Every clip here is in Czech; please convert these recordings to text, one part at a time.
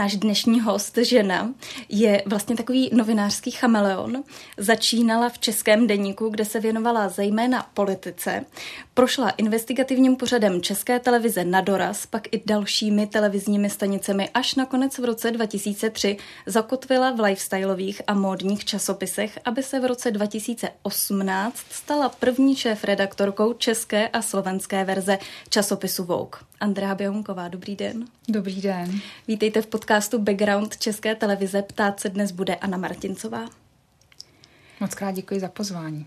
Náš dnešní host, žena, je vlastně takový novinářský chameleon. Začínala v českém deníku, kde se věnovala zejména politice. Prošla investigativním pořadem České televize na doraz, pak i dalšími televizními stanicemi, až nakonec v roce 2003 zakotvila v lifestyleových a módních časopisech, aby se v roce 2018 stala první šéf redaktorkou české a slovenské verze časopisu Vogue. Andrea Běhunková, dobrý den. Dobrý den. Vítejte v podcastu Background České televize. Ptát se dnes bude Anna Martincová. Moc krát děkuji za pozvání.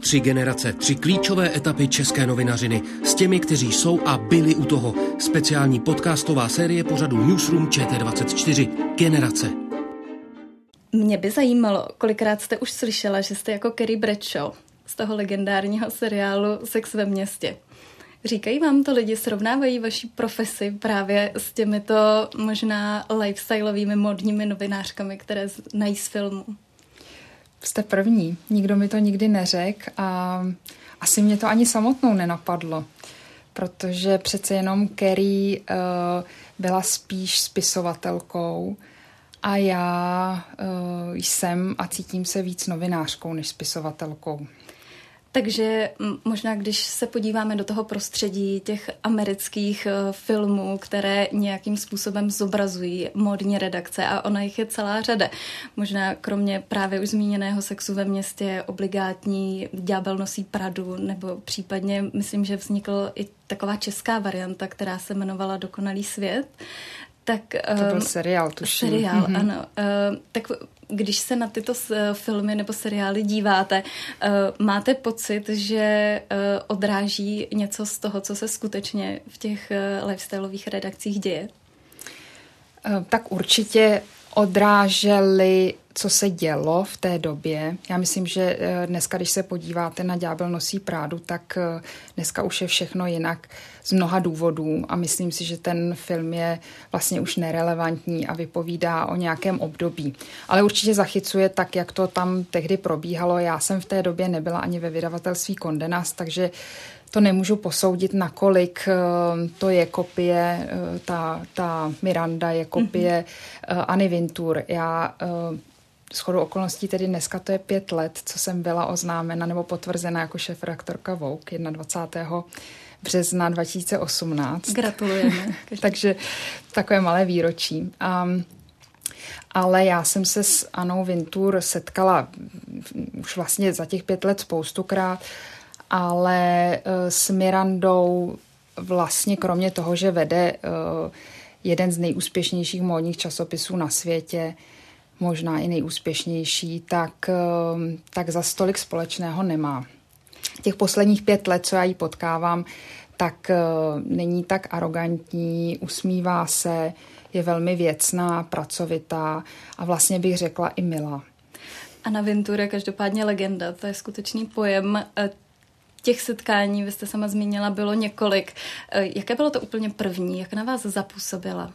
Tři generace, tři klíčové etapy české novinařiny s těmi, kteří jsou a byli u toho. Speciální podcastová série pořadu Newsroom ČT24. Generace. Mě by zajímalo, kolikrát jste už slyšela, že jste jako Kerry Bradshaw z toho legendárního seriálu Sex ve městě. Říkají vám to lidi, srovnávají vaši profesi právě s těmito možná lifestyleovými modními novinářkami, které znají z filmu? Jste první. Nikdo mi to nikdy neřekl a asi mě to ani samotnou nenapadlo, protože přece jenom Kerry uh, byla spíš spisovatelkou a já uh, jsem a cítím se víc novinářkou než spisovatelkou. Takže možná, když se podíváme do toho prostředí těch amerických eh, filmů, které nějakým způsobem zobrazují módní redakce a ona jich je celá řada. Možná kromě právě už zmíněného sexu ve městě, obligátní Ďábel nosí Pradu, nebo případně myslím, že vznikl i taková česká varianta, která se jmenovala Dokonalý svět. Tak, to byl ehm, seriál, tuším. Seriál, mm-hmm. ano. Uh, tak když se na tyto filmy nebo seriály díváte, uh, máte pocit, že uh, odráží něco z toho, co se skutečně v těch lifestyleových redakcích děje? Tak určitě odrážely, co se dělo v té době. Já myslím, že dneska, když se podíváte na Ďábel nosí prádu, tak dneska už je všechno jinak z mnoha důvodů a myslím si, že ten film je vlastně už nerelevantní a vypovídá o nějakém období. Ale určitě zachycuje tak, jak to tam tehdy probíhalo. Já jsem v té době nebyla ani ve vydavatelství Kondenas, takže to nemůžu posoudit, nakolik eh, to je kopie, eh, ta, ta Miranda je kopie mm-hmm. Anny Vintur. Já shodou okolností tedy dneska to je pět let, co jsem byla oznámena nebo potvrzena jako šéf reaktorka Vogue 21 března 2018. Gratulujeme. Takže takové malé výročí. Um, ale já jsem se s Anou Vintur setkala už vlastně za těch pět let spoustukrát, ale uh, s Mirandou vlastně kromě toho, že vede uh, jeden z nejúspěšnějších módních časopisů na světě, možná i nejúspěšnější, tak, uh, tak za stolik společného nemá těch posledních pět let, co já ji potkávám, tak není tak arrogantní, usmívá se, je velmi věcná, pracovitá a vlastně bych řekla i milá. Anna Ventura, každopádně legenda, to je skutečný pojem. Těch setkání, vy jste sama zmínila, bylo několik. Eh, jaké bylo to úplně první? Jak na vás zapůsobila?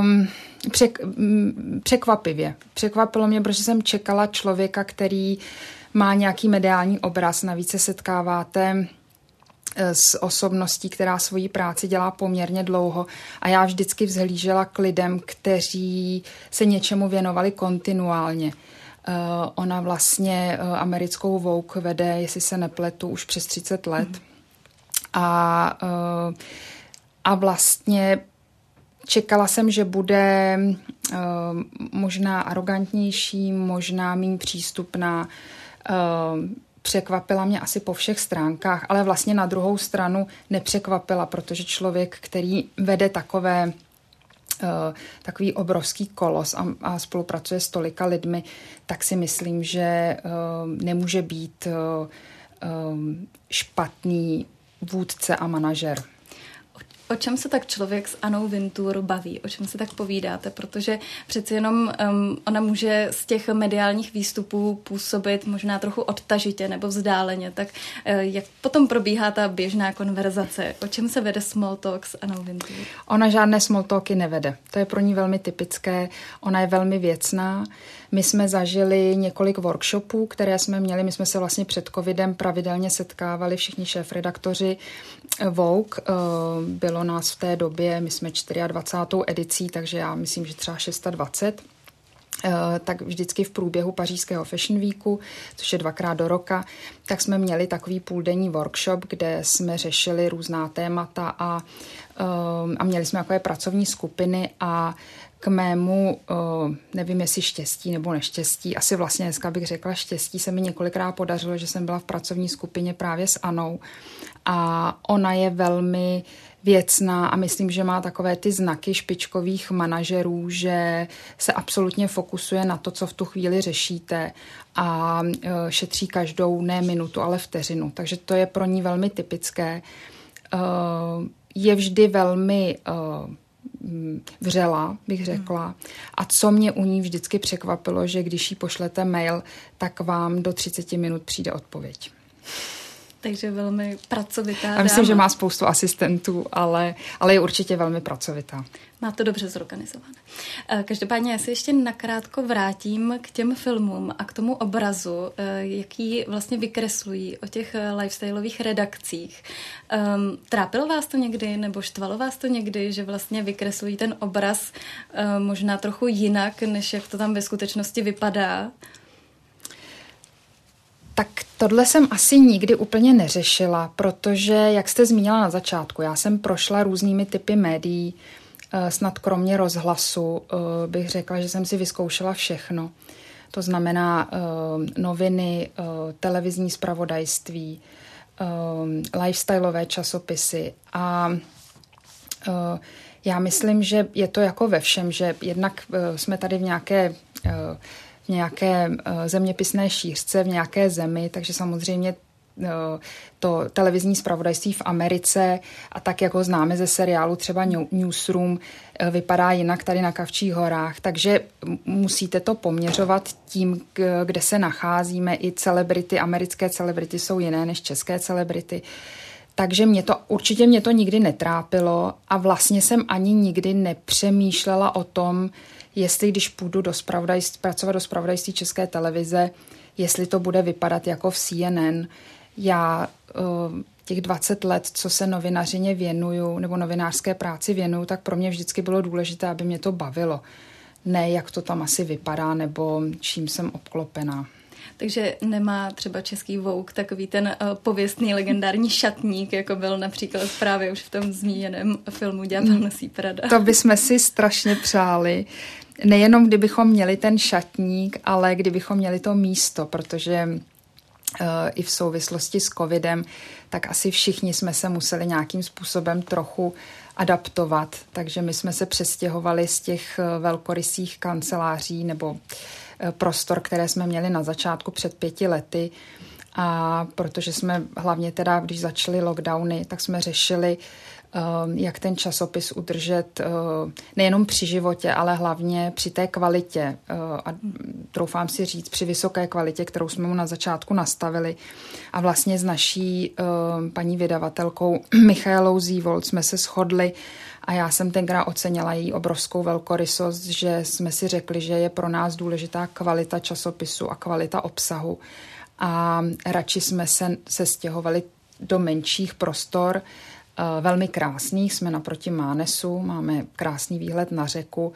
Um, přek, překvapivě. Překvapilo mě, protože jsem čekala člověka, který má nějaký mediální obraz, navíc se setkáváte eh, s osobností, která svoji práci dělá poměrně dlouho a já vždycky vzhlížela k lidem, kteří se něčemu věnovali kontinuálně. Uh, ona vlastně uh, americkou Vogue vede, jestli se nepletu, už přes 30 let. Mm. A, uh, a vlastně čekala jsem, že bude možná arrogantnější, možná méně přístupná, překvapila mě asi po všech stránkách, ale vlastně na druhou stranu nepřekvapila, protože člověk, který vede takové takový obrovský kolos a, a spolupracuje s tolika lidmi, tak si myslím, že uh, nemůže být uh, špatný vůdce a manažer. O čem se tak člověk s Anou Vintur baví? O čem se tak povídáte? Protože přeci jenom um, ona může z těch mediálních výstupů působit možná trochu odtažitě nebo vzdáleně. Tak uh, jak potom probíhá ta běžná konverzace? O čem se vede small talk s Anou Vintur? Ona žádné small talky nevede. To je pro ní velmi typické. Ona je velmi věcná. My jsme zažili několik workshopů, které jsme měli. My jsme se vlastně před covidem pravidelně setkávali všichni šéf-redaktoři Vogue. Eh, bylo nás v té době, my jsme 24. edicí, takže já myslím, že třeba 620 eh, tak vždycky v průběhu pařížského Fashion Weeku, což je dvakrát do roka, tak jsme měli takový půldenní workshop, kde jsme řešili různá témata a, eh, a měli jsme takové pracovní skupiny a k mému, nevím jestli štěstí nebo neštěstí, asi vlastně dneska bych řekla štěstí, se mi několikrát podařilo, že jsem byla v pracovní skupině právě s Anou a ona je velmi věcná a myslím, že má takové ty znaky špičkových manažerů, že se absolutně fokusuje na to, co v tu chvíli řešíte a šetří každou ne minutu, ale vteřinu. Takže to je pro ní velmi typické. Je vždy velmi vřela, bych řekla. A co mě u ní vždycky překvapilo, že když jí pošlete mail, tak vám do 30 minut přijde odpověď. Takže velmi pracovitá. A myslím, dáma. že má spoustu asistentů, ale, ale je určitě velmi pracovitá. Má to dobře zorganizované. Eh, každopádně já se ještě nakrátko vrátím k těm filmům a k tomu obrazu, eh, jaký vlastně vykreslují o těch eh, lifestyleových redakcích. Um, trápilo vás to někdy, nebo štvalo vás to někdy, že vlastně vykreslují ten obraz možná trochu jinak, než jak to tam ve skutečnosti vypadá? Tak tohle jsem asi nikdy úplně neřešila, protože, jak jste zmínila na začátku, já jsem prošla různými typy médií, eh, snad kromě rozhlasu eh, bych řekla, že jsem si vyzkoušela všechno. To znamená eh, noviny, televizní zpravodajství, lifestyleové časopisy a já myslím, že je to jako ve všem, že jednak jsme tady v nějaké v nějaké eh, zeměpisné šířce, v nějaké zemi, takže samozřejmě eh, to televizní zpravodajství v Americe a tak, jako známe ze seriálu třeba Newsroom, eh, vypadá jinak tady na Kavčích horách, takže musíte to poměřovat tím, kde se nacházíme. I celebrity, americké celebrity jsou jiné než české celebrity. Takže mě to, určitě mě to nikdy netrápilo a vlastně jsem ani nikdy nepřemýšlela o tom, jestli když půjdu do pracovat do spravodajství České televize, jestli to bude vypadat jako v CNN. Já eh, těch 20 let, co se novinařině věnuju, nebo novinářské práci věnuju, tak pro mě vždycky bylo důležité, aby mě to bavilo. Ne, jak to tam asi vypadá, nebo čím jsem obklopená. Takže nemá třeba český Vouk takový ten uh, pověstný legendární šatník, jako byl například právě už v tom zmíněném filmu Ďábel nosí Prada. To bychom si strašně přáli. Nejenom kdybychom měli ten šatník, ale kdybychom měli to místo, protože uh, i v souvislosti s covidem, tak asi všichni jsme se museli nějakým způsobem trochu adaptovat. Takže my jsme se přestěhovali z těch eh, velkorysých kanceláří nebo Eh, prostor, které jsme měli na začátku před pěti lety. A protože jsme hlavně teda, když začaly lockdowny, tak jsme řešili, eh, jak ten časopis udržet eh, nejenom při životě, ale hlavně při té kvalitě a troufám si říct při vysoké kvalitě, kterou jsme mu na začátku nastavili. A vlastně s naší paní vydavatelkou Michailou Zívold jsme se shodli, a já jsem tenkrát ocenila její obrovskou velkorysost, že jsme si řekli, že je pro nás důležitá kvalita časopisu a kvalita obsahu. A radši jsme se, se stěhovali do menších prostor, eh, velmi krásných. Jsme naproti Mánesu, máme krásný výhled na řeku,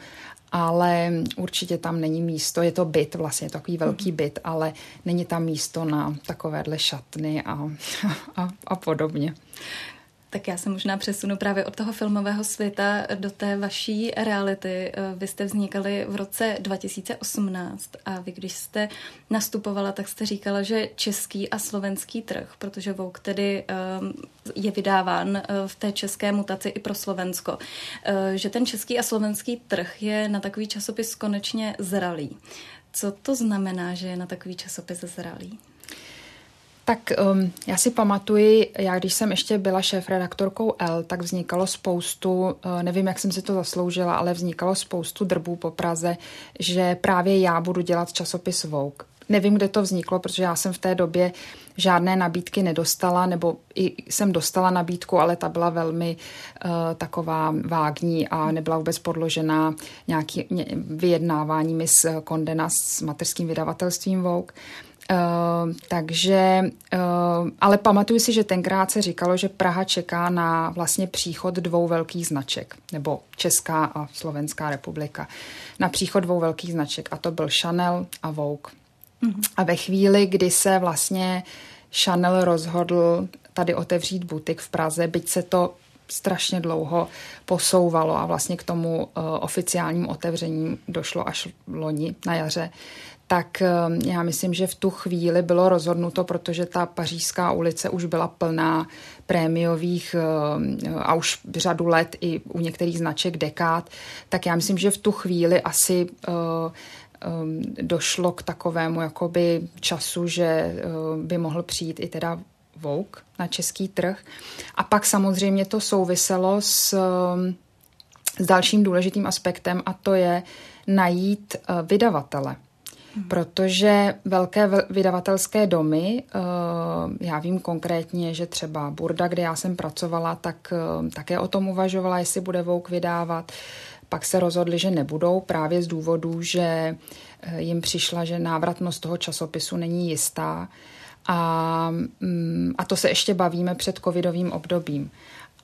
ale určitě tam není místo. Je to byt, vlastně takový velký byt, ale není tam místo na takovéhle šatny a, a, a podobně. Tak já se možná přesunu právě od toho filmového světa do té vaší reality. Vy jste vznikali v roce 2018 a vy, když jste nastupovala, tak jste říkala, že český a slovenský trh, protože Vogue tedy ehm, je vydáván eh, v té české mutaci i pro Slovensko, eh, že ten český a slovenský trh je na takový časopis konečně zralý. Co to znamená, že je na takový časopis zralý? Tak um, já si pamatuji, já když jsem ještě byla šéf-redaktorkou L, tak vznikalo spoustu, uh, nevím, jak jsem si to zasloužila, ale vznikalo spoustu drbů po Praze, že právě já budu dělat časopis Vogue. Nevím, kde to vzniklo, protože já jsem v té době žádné nabídky nedostala, nebo i jsem dostala nabídku, ale ta byla velmi uh, taková vágní a nebyla vůbec podložená nějaký ně, vyjednáváními s Kondena, s mateřským vydavatelstvím Vogue. Uh, takže, uh, ale pamatuju si, že tenkrát se říkalo, že Praha čeká na vlastně příchod dvou velkých značek, nebo Česká a Slovenská republika, na příchod dvou velkých značek a to byl Chanel a Vogue. Mm-hmm. A ve chvíli, kdy se vlastně Chanel rozhodl tady otevřít butik v Praze, byť se to strašně dlouho posouvalo a vlastně k tomu uh, oficiálním otevření došlo až loni na jaře, tak já myslím, že v tu chvíli bylo rozhodnuto, protože ta pařížská ulice už byla plná prémiových a už řadu let i u některých značek dekád, tak já myslím, že v tu chvíli asi došlo k takovému jakoby času, že by mohl přijít i teda Vogue na český trh. A pak samozřejmě to souviselo s, s dalším důležitým aspektem a to je najít vydavatele protože velké vydavatelské domy, eh, já vím konkrétně, že třeba Burda, kde já jsem pracovala, tak eh, také o tom uvažovala, jestli bude Vouk vydávat. Pak se rozhodli, že nebudou právě z důvodu, že eh, jim přišla, že návratnost toho časopisu není jistá. A, mm, a to se ještě bavíme před covidovým obdobím.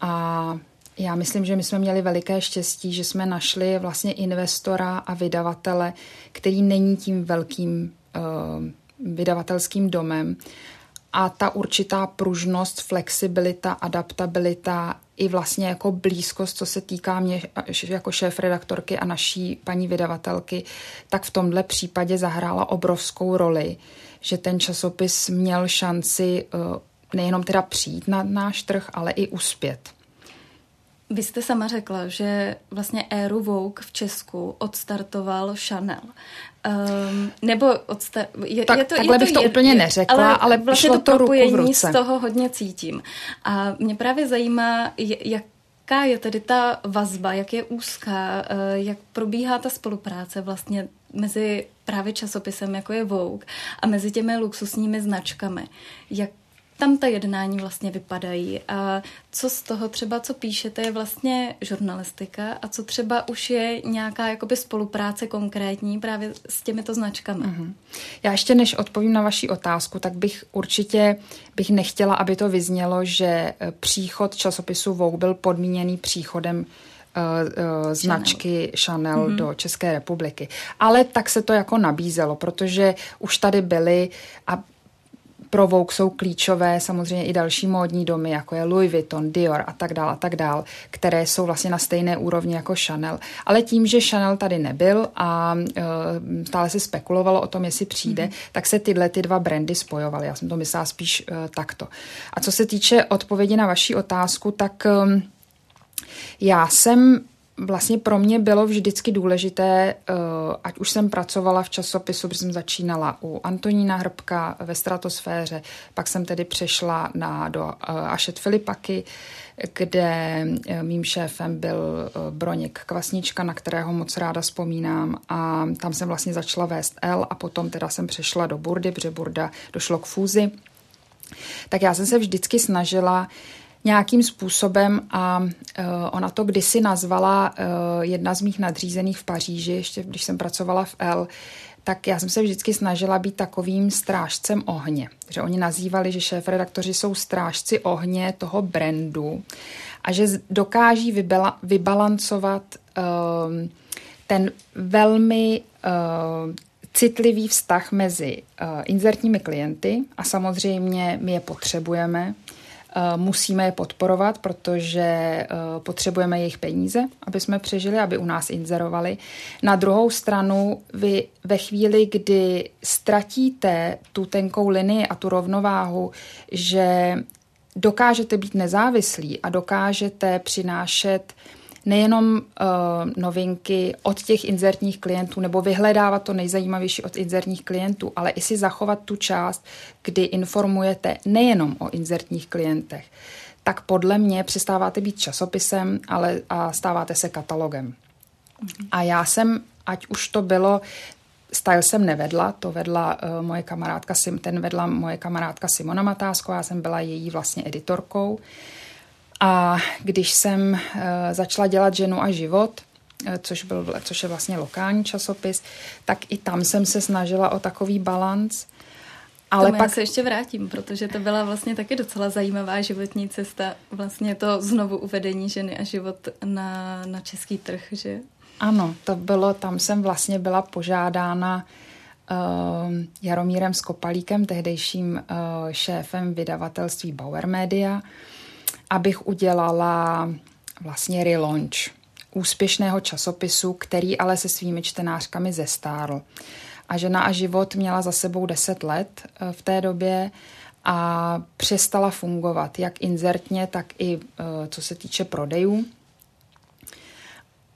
A já myslím, že my jsme měli veliké štěstí, že jsme našli vlastně investora a vydavatele, který není tím velkým uh, vydavatelským domem. A ta určitá pružnost, flexibilita, adaptabilita i vlastně jako blízkost, co se týká mě jako šéf redaktorky a naší paní vydavatelky, tak v tomhle případě zahrála obrovskou roli, že ten časopis měl šanci uh, nejenom teda přijít na náš trh, ale i uspět. Vy jste sama řekla, že vlastně éru Vogue v Česku odstartoval Chanel. Um, nebo odstar... je, tak, je to, takhle je to bych to je, úplně neřekla, ale, ale vlastně to, to ruku v ruce. z toho hodně cítím. A mě právě zajímá, jak Jaká je tedy ta vazba, jak je úzká, eh, jak probíhá ta spolupráce vlastně mezi právě časopisem, jako je Vogue, a mezi těmi luxusními značkami? Jak tam ta jednání vlastně vypadají a co z toho třeba, co píšete, je vlastně žurnalistika a co třeba už je nějaká jakoby spolupráce konkrétní právě s těmito značkami. Mm-hmm. Já ještě než odpovím na vaši otázku, tak bych určitě bych nechtěla, aby to vyznělo, že eh, příchod časopisu Vogue byl podmíněný příchodem uh, uh, značky Chanel, Chanel mm-hmm. do České republiky. Ale tak se to jako nabízelo, protože už tady byly a pro Vogue jsou klíčové samozřejmě i další módní domy, jako je Louis Vuitton, Dior a tak dále a tak dále, které jsou vlastně na stejné úrovni jako Chanel. Ale tím, že Chanel tady nebyl a uh, stále se spekulovalo o tom, jestli přijde, mm-hmm. tak se tyhle ty dva brandy spojovaly. Já jsem to myslela spíš uh, takto. A co se týče odpovědi na vaši otázku, tak um, já jsem vlastně pro mě bylo vždycky důležité, eh, ať už jsem pracovala v časopisu, protože jsem začínala u Antonína Hrbka ve stratosféře, pak jsem tedy přešla na, do eh, Ašet Filipaky, kde eh, mým šéfem byl Broněk Kvasnička, na kterého moc ráda vzpomínám a tam jsem vlastně začala vést L a potom teda jsem přešla do Burdy, protože Burda došlo k fúzi. Tak já jsem se vždycky snažila uh, nějakým způsobem a uh, ona to kdysi nazvala uh, jedna z mých nadřízených v Paříži, ještě když jsem pracovala v L, tak já jsem se vždycky snažila být takovým strážcem ohně. Že oni nazývali, že šéf-redaktoři jsou strážci ohně toho brandu a že dokáží vybala, vybalancovat uh, ten velmi uh, citlivý vztah mezi uh, inzertními klienty a samozřejmě my je potřebujeme, Eh, musíme je podporovat, protože eh, potřebujeme jejich peníze, aby jsme přežili, aby u nás inzerovali. Na druhou stranu, vy ve chvíli, kdy ztratíte tu tenkou linii a tu rovnováhu, že dokážete být nezávislí a dokážete přinášet nejenom uh, novinky od těch inzertních klientů nebo vyhledávat to nejzajímavější od inzertních klientů, ale i si zachovat tu část, kdy informujete nejenom o inzertních klientech, tak podle mě přestáváte být časopisem, ale a stáváte se katalogem. A já jsem, ať už to bylo Style jsem nevedla, to vedla uh, moje kamarádka, ten vedla moje kamarádka Simona Matásková, já jsem byla její vlastně editorkou. A když jsem uh, začala dělat Ženu a život, uh, což, byl, což je vlastně lokální časopis, tak i tam jsem se snažila o takový balans. Ale Tomu pak se ještě vrátím, protože to byla vlastně taky docela zajímavá životní cesta, vlastně to znovu uvedení ženy a život na, na český trh, že? Ano, to bylo, tam jsem vlastně byla požádána uh, Jaromírem Skopalíkem, tehdejším uh, šéfem vydavatelství Bauer Media, abych udělala vlastně relaunch úspěšného časopisu, který ale se svými čtenářkami zestárl. A žena a život měla za sebou 10 let uh, v té době a přestala fungovat jak inzertně, tak i uh, co se týče prodejů.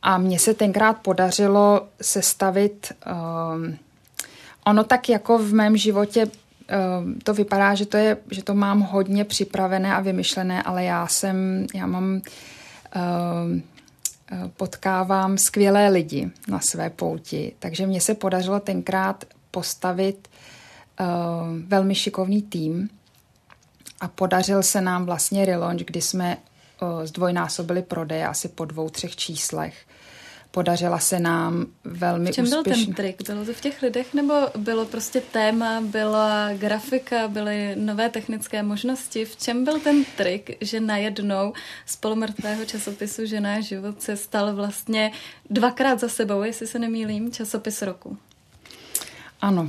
A mně se tenkrát podařilo sestavit, um, ono tak jako v mém životě to vypadá, že to, je, že to mám hodně připravené a vymyšlené, ale já jsem, já mám, um, potkávám skvělé lidi na své pouti, takže mně se podařilo tenkrát postavit um, velmi šikovný tým a podařil se nám vlastně relaunch, kdy jsme zdvojnásobili prodeje asi po dvou, třech číslech. Podařila se nám velmi v čem úspěšně. byl ten trik? Bylo to v těch lidech nebo bylo prostě téma, byla grafika, byly nové technické možnosti? V čem byl ten trik, že najednou z polomrtvého časopisu Žena život se stal vlastně dvakrát za sebou, jestli se nemýlím, časopis roku? Ano.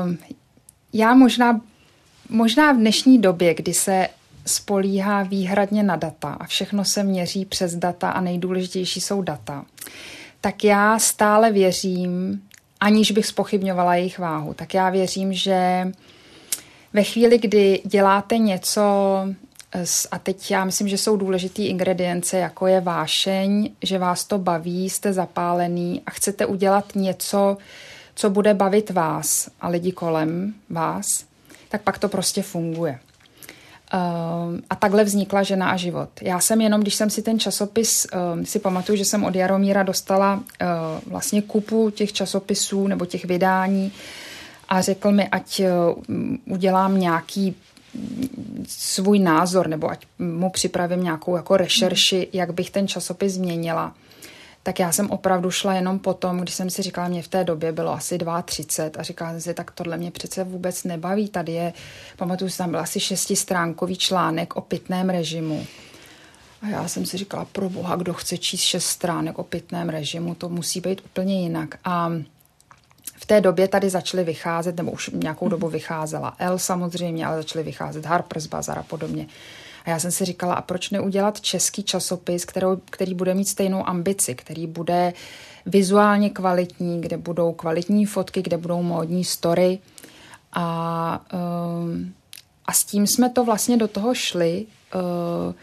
Um, já možná, možná v dnešní době, kdy se spolíhá výhradně na data a všechno se měří přes data a nejdůležitější jsou data, tak já stále věřím, aniž bych spochybňovala jejich váhu, tak já věřím, že ve chvíli, kdy děláte něco, a teď já myslím, že jsou důležitý ingredience, jako je vášeň, že vás to baví, jste zapálený a chcete udělat něco, co bude bavit vás a lidi kolem vás, tak pak to prostě funguje. Uh, a takhle vznikla žena a život. Já jsem jenom, když jsem si ten časopis, uh, si pamatuju, že jsem od Jaromíra dostala uh, vlastně kupu těch časopisů nebo těch vydání a řekl mi, ať uh, udělám nějaký svůj názor nebo ať mu připravím nějakou jako rešerši, jak bych ten časopis změnila tak já jsem opravdu šla jenom potom, když jsem si říkala, mě v té době bylo asi 32 a říkala jsem si, tak tohle mě přece vůbec nebaví. Tady je, pamatuju si, tam byl asi šestistránkový článek o pitném režimu. A já jsem si říkala, pro boha, kdo chce číst šest stránek o pitném režimu, to musí být úplně jinak. A v té době tady začaly vycházet, nebo už nějakou dobu vycházela L samozřejmě, ale začaly vycházet Harper's Bazaar a podobně. A já jsem si říkala, a proč neudělat český časopis, kterou, který bude mít stejnou ambici, který bude vizuálně kvalitní, kde budou kvalitní fotky, kde budou módní story. A, um, a s tím jsme to vlastně do toho šli. Uh,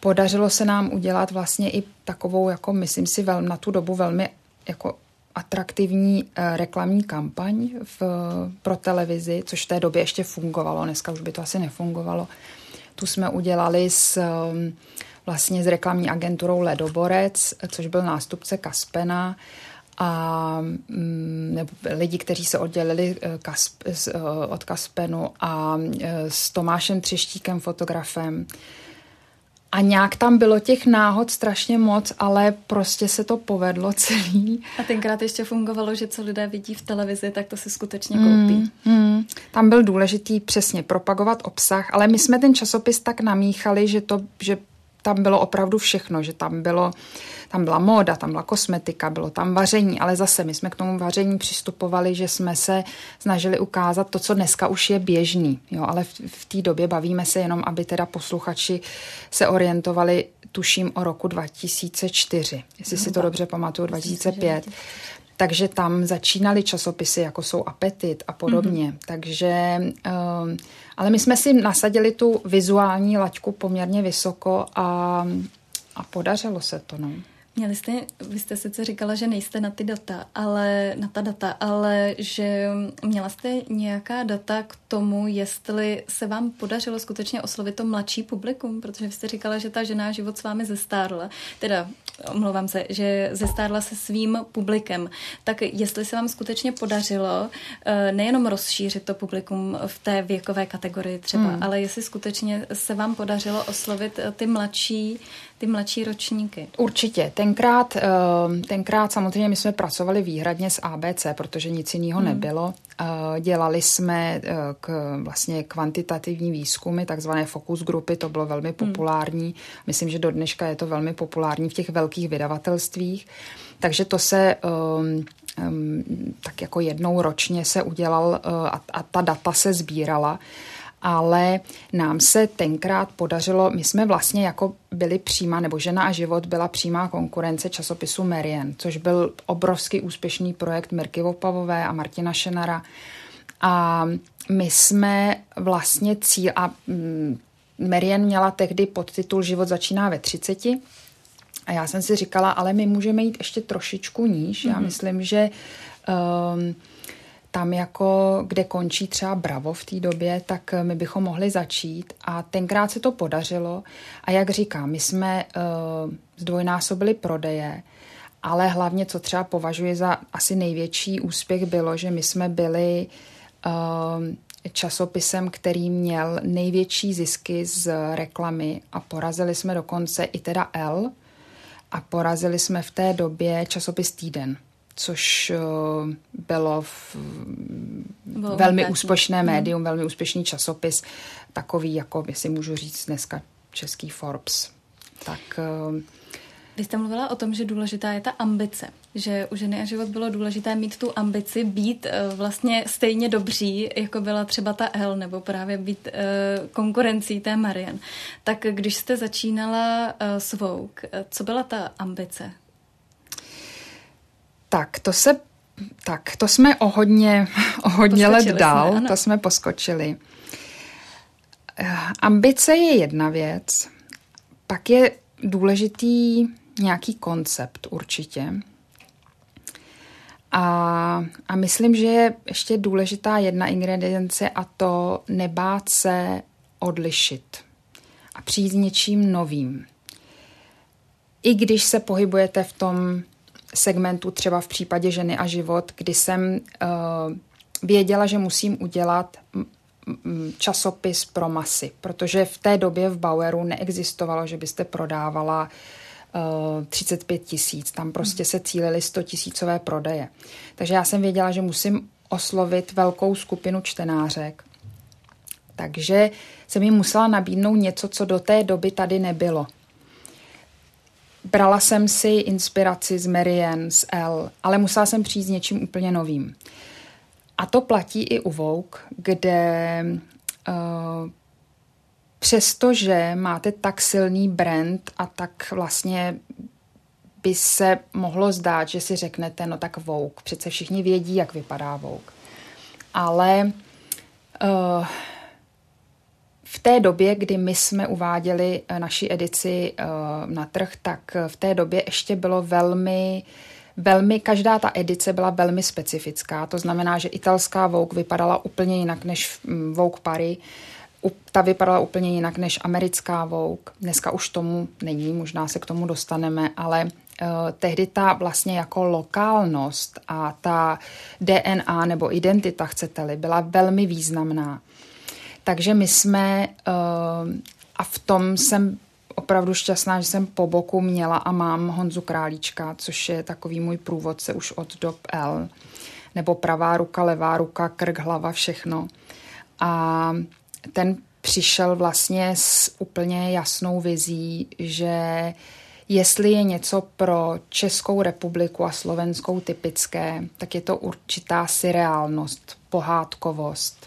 podařilo se nám udělat vlastně i takovou, jako myslím si, vel, na tu dobu velmi jako atraktivní uh, reklamní kampaň v, pro televizi, což v té době ještě fungovalo, dneska už by to asi nefungovalo. Tu jsme udělali s um, vlastně s reklamní agenturou Ledoborec, což byl nástupce Kaspena a mm, nebo lidi, kteří se oddělili eh, Kasp, eh, od Kaspenu a eh, s Tomášem Třeštíkem, fotografem. A nějak tam bylo těch náhod strašně moc, ale prostě se to povedlo celý. A tenkrát ještě fungovalo, že co lidé vidí v televizi, tak to si skutečně koupí. Mm, mm. Tam byl důležitý přesně propagovat obsah, ale my jsme ten časopis tak namíchali, že, to, že tam bylo opravdu všechno, že tam bylo uh, tam byla móda, tam byla kosmetika, bylo tam vaření, ale zase my jsme k tomu vaření přistupovali, že jsme se snažili ukázat to, co dneska už je běžný, jo, ale v, v té době bavíme se jenom, aby teda posluchači se orientovali, tuším, o roku 2004, jestli no, si to dobře pamatuju, 2005. Takže tam začínaly časopisy, jako jsou Apetit a podobně. Mm-hmm. Takže, um, ale my jsme si nasadili tu vizuální laťku poměrně vysoko a a podařilo se to. No. Měli jste, vy jste sice říkala, že nejste na ty data, ale na ta data, ale že měla jste nějaká data k tomu, jestli se vám podařilo skutečně oslovit to mladší publikum, protože vy jste říkala, že ta žena život s vámi zestárla, teda omlouvám se, že zestárla se svým publikem. Tak jestli se vám skutečně podařilo eh, nejenom rozšířit to publikum v té věkové kategorii třeba, hmm. ale jestli skutečně se vám podařilo oslovit eh, ty mladší ty mladší ročníky. Určitě. Tenkrát, eh, tenkrát samozřejmě my jsme pracovali výhradně s ABC, protože nic jiného hmm. nebylo. Dělali jsme k vlastně kvantitativní výzkumy, takzvané fokus grupy, to bylo velmi hmm. populární. Myslím, že do dneška je to velmi populární v těch velkých vydavatelstvích. Takže to se um, um, tak jako jednou ročně se udělal uh, a, a ta data se sbírala ale nám se tenkrát podařilo, my jsme vlastně jako byli přímá, nebo Žena a život byla přímá konkurence časopisu Merian, což byl obrovský úspěšný projekt Mirky Vopavové a Martina Šenara. A my jsme vlastně cíl, a mm, Merian měla tehdy podtitul Život začíná ve 30. A já jsem si říkala, ale my můžeme jít ještě trošičku níž. Mm-hmm. Já mhm. myslím, že um, tam jako, kde končí třeba Bravo v té době, tak my bychom mohli začít. A tenkrát se to podařilo. A jak říkám, my jsme uh, zdvojnásobili prodeje, ale hlavně, co třeba považuji za asi největší úspěch, bylo, že my jsme byli uh, časopisem, který měl největší zisky z reklamy a porazili jsme dokonce i teda L a porazili jsme v té době časopis Týden což eh, bylo v, bylo velmi úspěšné mhm. médium, velmi úspěšný časopis, takový, jako si můžu říct dneska český Forbes. Tak eh, vy jste mluvila o tom, že důležitá je ta ambice, že u ženy a život bylo důležité mít tu ambici být uh, vlastně stejně dobří, jako byla třeba ta L, nebo právě být konkurencí té Marian. Tak když jste začínala s Vogue, co byla ta ambice? Tak, to se tak, to jsme o hodně, o hodně let dál, jsme, to jsme poskočili. Ambice je jedna věc, pak je důležitý nějaký koncept určitě. A, a myslím, že je ještě důležitá jedna ingredience a to nebát se odlišit a přijít s něčím novým. I když se pohybujete v tom segmentu, třeba v případě ženy a život, kdy jsem uh, věděla, že musím udělat časopis pro masy, protože v té době v Baueru neexistovalo, že byste prodávala 35 tisíc. Tam prostě se cílily 100 tisícové prodeje. Takže já jsem věděla, že musím oslovit velkou skupinu čtenářek. Takže jsem jim musela nabídnout něco, co do té doby tady nebylo. Brala jsem si inspiraci z Marianne, z L, ale musela jsem přijít s něčím úplně novým. A to platí i u Vogue, kde uh, přestože máte tak silný brand a tak vlastně by se mohlo zdát, že si řeknete, no tak Vogue, přece všichni vědí, jak vypadá Vogue. Ale uh, v té době, kdy my jsme uváděli eh, naši edici uh, na trh, tak v té době ještě bylo velmi velmi, každá ta edice byla velmi specifická. To znamená, že italská Vogue vypadala úplně jinak než mm, Vogue Paris ta vypadala úplně jinak než americká Vogue. Dneska už tomu není, možná se k tomu dostaneme, ale tehdy ta vlastně jako lokálnost a ta DNA nebo identita, chcete-li, byla velmi významná. Takže my jsme, uh, a v tom jsem opravdu šťastná, že jsem po boku měla a mám Honzu Králíčka, což je takový můj průvodce už od dob L, nebo pravá ruka, levá ruka, krk, hlava, všechno. A ten přišel vlastně s úplně jasnou vizí, že jestli je něco pro Českou republiku a Slovenskou typické, tak je to určitá surreálnost, pohádkovost.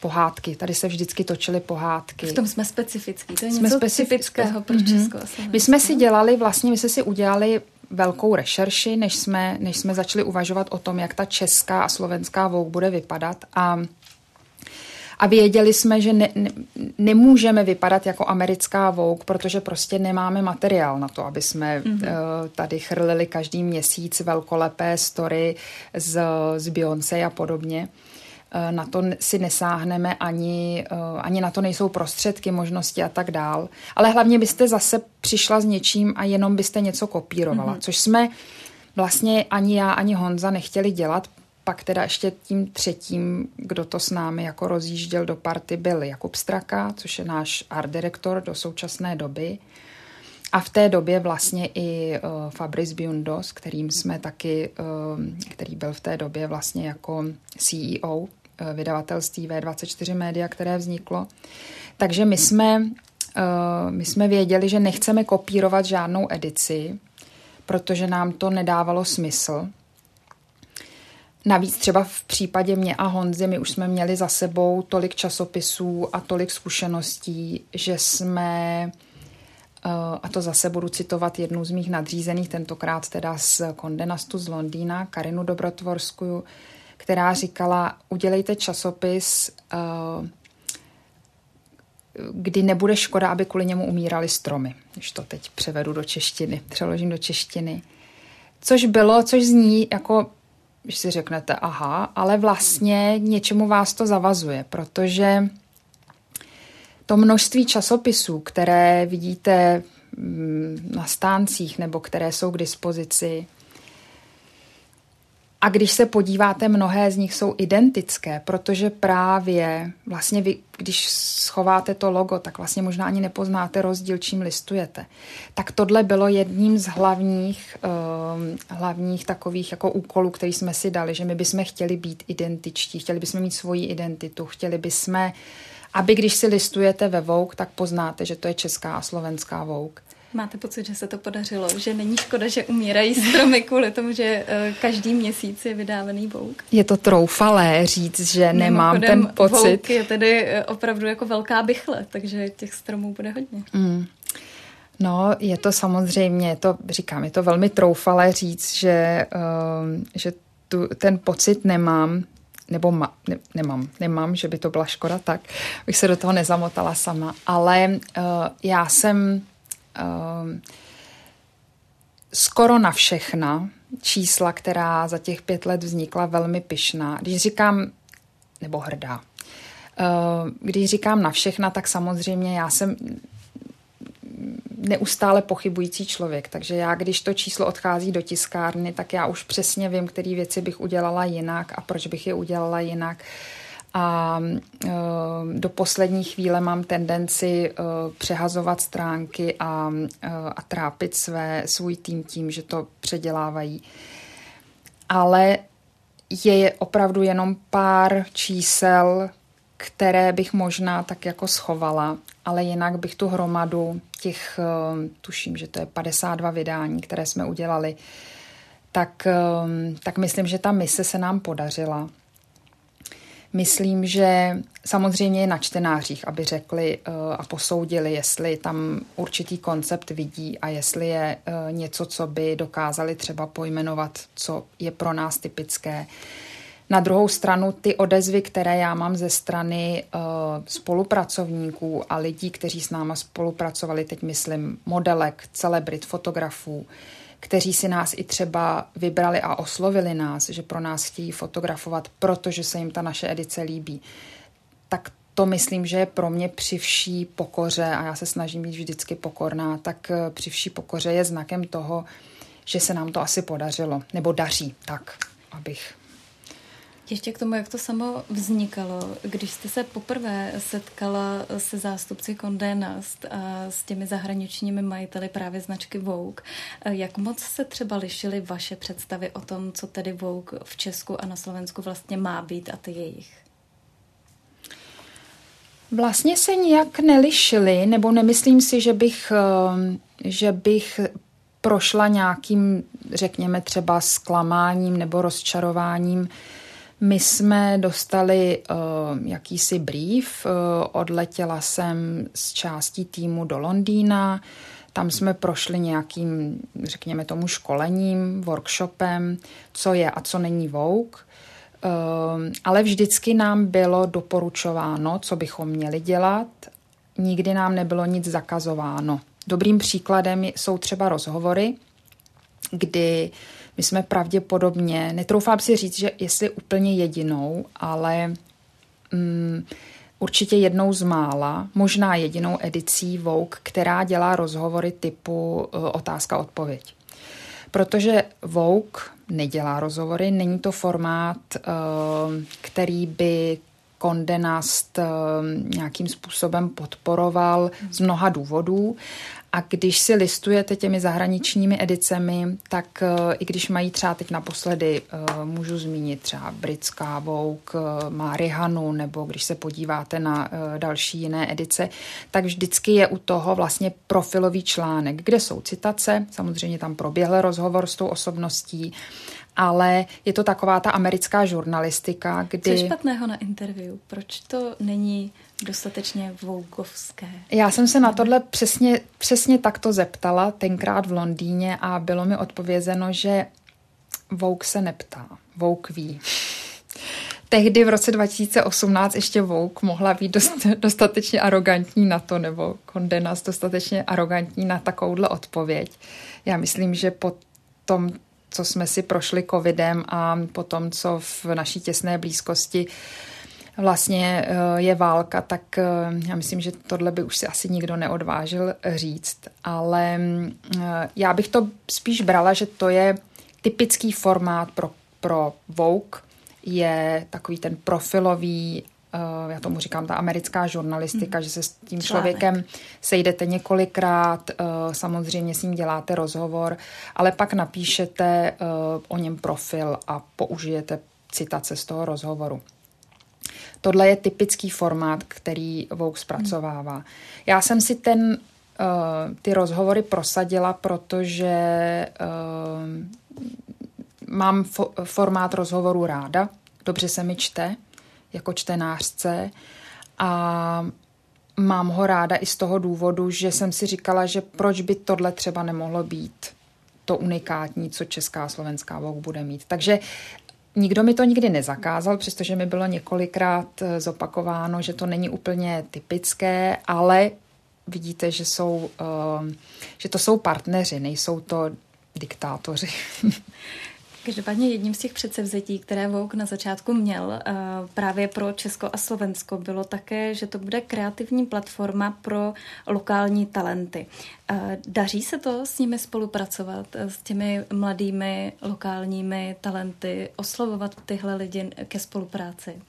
Pohádky. Tady se vždycky točily pohádky. V tom jsme specifický. To je jsme něco specifického pro mm-hmm. Česko. My jsme si dělali, vlastně my jsme si udělali velkou rešerši, než jsme, než jsme začali uvažovat o tom, jak ta česká a slovenská Vogue bude vypadat. A A věděli jsme, že ne, ne, nemůžeme vypadat jako americká Vogue, protože prostě nemáme materiál na to, aby jsme mm-hmm. uh, tady chrlili každý měsíc velkolepé story z, z Beyoncé a podobně. Uh, na to si nesáhneme, ani, uh, ani na to nejsou prostředky, možnosti a tak dál. Ale hlavně byste zase přišla s něčím a jenom byste něco kopírovala, mm-hmm. což jsme vlastně ani já, ani Honza nechtěli dělat, pak teda ještě tím třetím, kdo to s námi jako rozjížděl do party, byl Jakub Straka, což je náš art direktor do současné doby. A v té době vlastně i uh, Fabrice Biundos, kterým jsme taky, uh, který byl v té době vlastně jako CEO vydavatelství V24 Media, které vzniklo. Takže my jsme, uh, my jsme věděli, že nechceme kopírovat žádnou edici, protože nám to nedávalo smysl. Navíc třeba v případě mě a Honzy, my už jsme měli za sebou tolik časopisů a tolik zkušeností, že jsme, eh, a to zase budu citovat jednu z mých nadřízených, tentokrát teda z Kondenastu z Londýna, Karinu Dobrotvorskou, která říkala, udělejte časopis, eh, kdy nebude škoda, aby kvůli němu umírali stromy. Když to teď převedu do češtiny, přeložím do češtiny. Což bylo, což zní jako když si řeknete aha, ale vlastně něčemu vás to zavazuje, protože to množství časopisů, které vidíte mm, na stáncích nebo které jsou k dispozici, a když se podíváte, mnohé z nich jsou identické, protože právě vlastně vy, když schováte to logo, tak vlastně možná ani nepoznáte rozdíl, čím listujete. Tak tohle bylo jedním z hlavních, uh, hlavních takových jako úkolů, který jsme si dali, že my bychom chtěli být identičtí, chtěli bychom mít svoji identitu, chtěli bychom, aby když si listujete ve Vogue, tak poznáte, že to je česká a slovenská Vogue. Máte pocit, že se to podařilo? Že není škoda, že umírají stromy kvůli tomu, že eh, každý měsíc je vydávaný vouk? Je to troufalé říct, že nemám ten pocit. Vouk je tedy eh, opravdu jako velká bychle, takže těch stromů bude hodně. Mm. No, je to samozřejmě, je to, říkám, je to velmi troufalé říct, že, uh, že tu, ten pocit nemám, nebo ma, ne, nemám, nemám, že by to byla škoda, tak bych se do toho nezamotala sama. Ale uh, já jsem skoro na všechna čísla, která za těch pět let vznikla, velmi pyšná. Když říkám, nebo hrdá, ehm, když říkám na všechna, tak samozřejmě já jsem neustále pochybující člověk, takže já, když to číslo odchází do tiskárny, tak já už přesně vím, které věci bych udělala jinak a proč bych je udělala jinak. Uh, a e, do poslední chvíle mám tendenci e, přehazovat stránky a, e, a trápit své, svůj tým tím, že to předělávají. Ale je opravdu jenom pár čísel, které bych možná tak jako schovala, ale jinak bych tu hromadu těch, tuším, že to je 52 vydání, které jsme udělali, tak, tak myslím, že ta mise se nám podařila. Myslím, že samozřejmě je na čtenářích, aby řekli uh, a posoudili, jestli tam určitý koncept vidí a jestli je uh, něco, co by dokázali třeba pojmenovat, co je pro nás typické. Na druhou stranu ty odezvy, které já mám ze strany uh, spolupracovníků a lidí, kteří s náma spolupracovali, teď myslím modelek, celebrit, fotografů, kteří si nás i třeba vybrali a oslovili nás, že pro nás chtějí fotografovat, protože se jim ta naše edice líbí, tak to myslím, že je pro mě při vší pokoře, a já se snažím být vždycky pokorná, tak eh, při vší pokoře je znakem toho, že se nám to asi podařilo, nebo daří, tak, abych ještě k tomu, jak to samo vznikalo, když jste se poprvé setkala se zástupci Condé Nast a s těmi zahraničními majiteli právě značky Vogue, jak moc se třeba lišily vaše představy o tom, co tedy Vogue v Česku a na Slovensku vlastně má být a ty jejich? Vlastně se nijak nelišily, nebo nemyslím si, že bych, eh, že bych prošla nějakým, řekněme třeba zklamáním nebo rozčarováním my jsme dostali uh, jakýsi brief, uh, odletěla jsem z částí týmu do Londýna, tam jsme prošli nějakým, řekněme tomu, školením, workshopem, co je a co není Vogue. ale vždycky nám bylo doporučováno, co bychom měli dělat. Nikdy nám nebylo nic zakazováno. Dobrým příkladem jsou třeba rozhovory, kdy my jsme pravděpodobně, netroufám si říct, že jestli úplně jedinou, ale mm, určitě jednou z mála, možná jedinou edicí Vogue, která dělá rozhovory typu uh, otázka-odpověď. Protože Vogue nedělá rozhovory, není to formát, uh, který by Kondenast nějakým způsobem podporoval z mnoha důvodů a když si listujete těmi zahraničními edicemi, tak eh, i když mají třeba teď naposledy, eh, můžu zmínit třeba britská Vogue, eh, má Rihanu, nebo když se podíváte na další jiné edice, tak vždycky je u toho vlastně profilový článek, kde jsou citace, samozřejmě tam proběhl rozhovor s tou osobností, ale je to taková ta americká žurnalistika, kdy... Co je špatného na interview? Proč to není dostatečně vougovské? Já jsem se na tohle přesně, přesně takto zeptala tenkrát v Londýně a bylo mi odpovězeno, že Vogue se neptá, Vogue ví. Tehdy v roce 2018 ještě Vogue mohla být dost, dostatečně arrogantní na to, nebo Condenas dostatečně arrogantní na takovouhle odpověď. Já myslím, že po tom co jsme si prošli covidem a potom, co v naší těsné blízkosti vlastně eh, je válka, tak eh, já myslím, že tohle by už si asi nikdo neodvážil říct. Ale eh, já bych to spíš brala, že to je typický formát pro, pro Vogue, je takový ten profilový Uh, já tomu říkám ta americká žurnalistika, mm. že se s tím člověkem sejdete několikrát, uh, samozřejmě s ním děláte rozhovor, ale pak napíšete uh, o něm profil a použijete citace z toho rozhovoru. Tohle je typický formát, který Vogue zpracovává. Já jsem si ten, ty rozhovory prosadila, protože mám fo- formát rozhovoru ráda, dobře se mi čte, jako čtenářce a mám ho ráda i z toho důvodu, že jsem si říkala, že proč by tohle třeba nemohlo být to unikátní, co česká a slovenská Vogue bude mít. Takže Nikdo mi to nikdy nezakázal, přestože mi bylo několikrát eh, zopakováno, že to není úplně typické, ale vidíte, že, jsou, eh, že to jsou partneři, nejsou to diktátoři. Každopádně jedním z těch předsevzetí, které Vogue na začátku měl eh, právě pro Česko a Slovensko, bylo také, že to bude kreativní platforma pro lokální talenty. Eh, daří se to s nimi spolupracovat, eh, s těmi mladými lokálními talenty, oslovovat tyhle lidi ke spolupráci?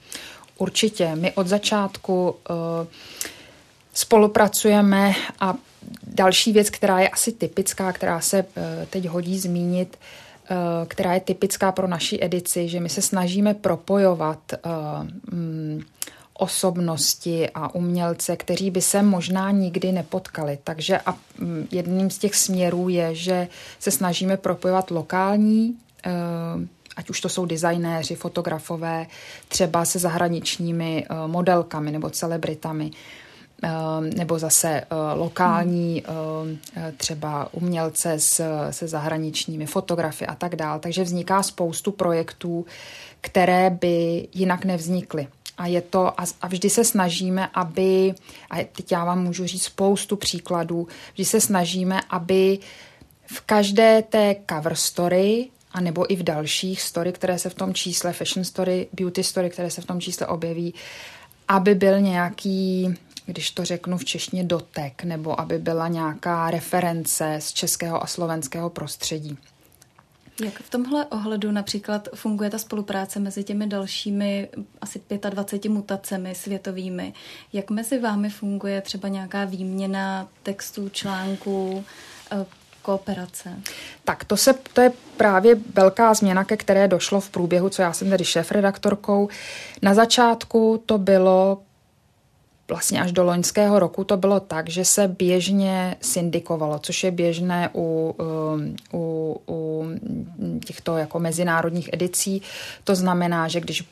Určitě. My od začátku spolupracujeme a další věc, která je asi typická, která se teď hodí zmínit, Eh, která je typická pro naši edici, že my se snažíme propojovat eh, mm, osobnosti a umělce, kteří by se možná nikdy nepotkali. Takže a mm, jedním z těch směrů je, že se snažíme propojovat lokální eh, ať už to jsou designéři, fotografové, třeba se zahraničními modelkami nebo celebritami. Nebo zase eh, lokální eh, třeba umělce se zahraničními fotografy a tak dále. Takže vzniká spoustu projektů, které by jinak nevznikly. A je to, a vždy se snažíme, aby, a teď já vám můžu říct spoustu příkladů, vždy se snažíme, aby v každé té cover story, a nebo i v dalších story, které se v tom čísle, fashion story, beauty story, které se v tom čísle objeví, aby byl nějaký když to řeknu v češtině dotek, nebo aby byla nějaká reference z českého a slovenského prostředí. Jak v tomhle ohledu například funguje ta spolupráce mezi těmi dalšími asi 25 mutacemi světovými? Jak mezi vámi funguje třeba nějaká výměna textů, článků, eh, kooperace? Tak to, se, to je právě velká změna, ke které došlo v průběhu, co já jsem tedy šéf-redaktorkou. Na začátku to bylo vlastně až do loňského roku to bylo tak, že se běžně syndikovalo, což je běžné u, um, u, u těchto jako mezinárodních edicí. To znamená, že když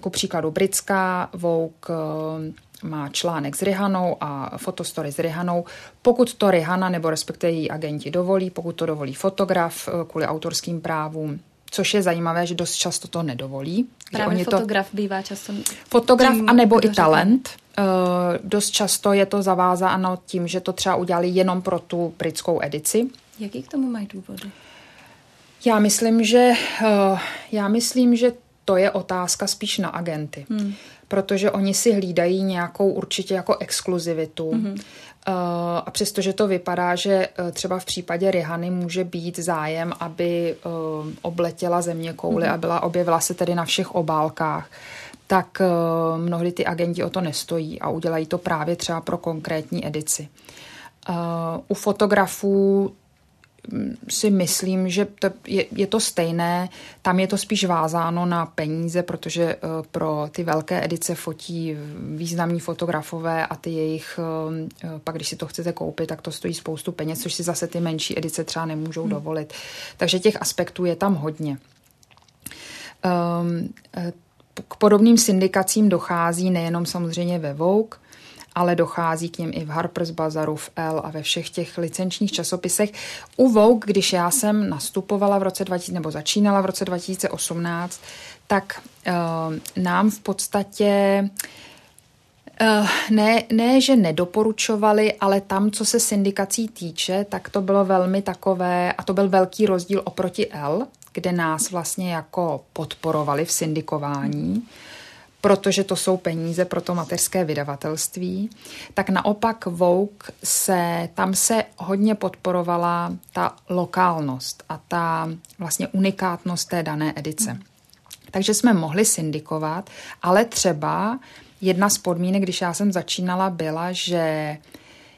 ku příkladu britská Vogue um, má článek s Rihanou a fotostory s Rihanou. Pokud to Rihana nebo respektive její agenti dovolí, pokud to dovolí fotograf uh, kvůli autorským právům, což je zajímavé, že dost často to nedovolí. Právě oni fotograf to... bývá často... Fotograf tím, anebo i talent. Uh, dost často je to zavázáno tím, že to třeba udělali jenom pro tu britskou edici. Jaký k tomu mají důvody? Já myslím, že, uh, já myslím, že to je otázka spíš na agenty. Hmm. Protože oni si hlídají nějakou určitě jako exkluzivitu. Hmm. A přestože to vypadá, že třeba v případě Rihany může být zájem, aby obletěla země kouli hmm. a byla, objevila se tedy na všech obálkách, tak mnohdy ty agenti o to nestojí a udělají to právě třeba pro konkrétní edici. U fotografů si myslím, že to je, je to stejné. Tam je to spíš vázáno na peníze, protože eh, pro ty velké edice fotí významní fotografové a ty jejich, eh, pak když si to chcete koupit, tak to stojí spoustu peněz, což si zase ty menší edice třeba nemůžou hmm. dovolit. Takže těch aspektů je tam hodně. Um, k podobným syndikacím dochází nejenom samozřejmě ve Vogue, ale dochází k ním i v Harper's Bazaru, v Elle a ve všech těch licenčních časopisech. U Vogue, když já jsem nastupovala v roce 2000, nebo začínala v roce 2018, tak uh, nám v podstatě Uh, ne, ne, že nedoporučovali, ale tam, co se syndikací týče, tak to bylo velmi takové, a to byl velký rozdíl oproti L, kde nás vlastně jako podporovali v syndikování. Protože to jsou peníze pro to mateřské vydavatelství, tak naopak Vogue se, tam se hodně podporovala ta lokálnost a ta vlastně unikátnost té dané edice. Takže jsme mohli syndikovat, ale třeba jedna z podmínek, když já jsem začínala, byla, že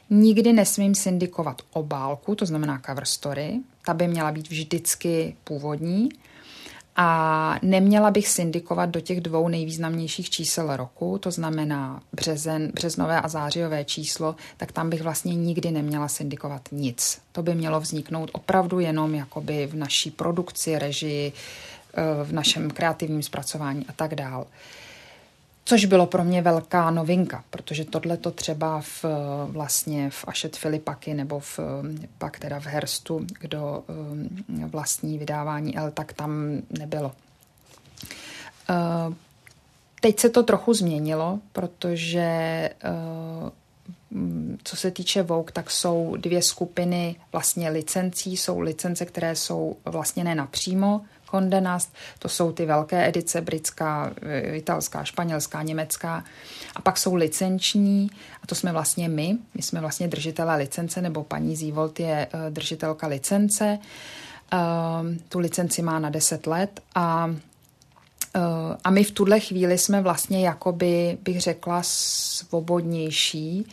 nikdy nesmím syndikovat obálku, to znamená cover story, ta by měla být vždycky původní, a neměla bych syndikovat do těch dvou nejvýznamnějších čísel roku, to znamená březen, březnové a zářijové číslo, tak tam bych vlastně nikdy neměla syndikovat nic. To by mělo vzniknout opravdu jenom jakoby v naší produkci, režii, eh, v našem kreativním zpracování a tak dále. Což bylo pro mě velká novinka, protože tohle to třeba v, vlastně v Ashet Filipaky nebo v, pak teda v Herstu, kdo um, vlastní vydávání L, tak tam nebylo. Uh, teď se to trochu změnilo, protože uh, co se týče Vogue, tak jsou dvě skupiny vlastně licencí. Jsou licence, které jsou vlastně ne napřímo Condé Nast, to jsou ty velké edice, britská, eh, italská, španělská, německá. A pak jsou licenční, a to jsme vlastně my. My jsme vlastně držitelé licence, nebo paní Zívolt je eh, držitelka licence. Ehm, tu licenci má na 10 let a eh, a my v tuhle chvíli jsme vlastně jakoby, bych řekla, svobodnější.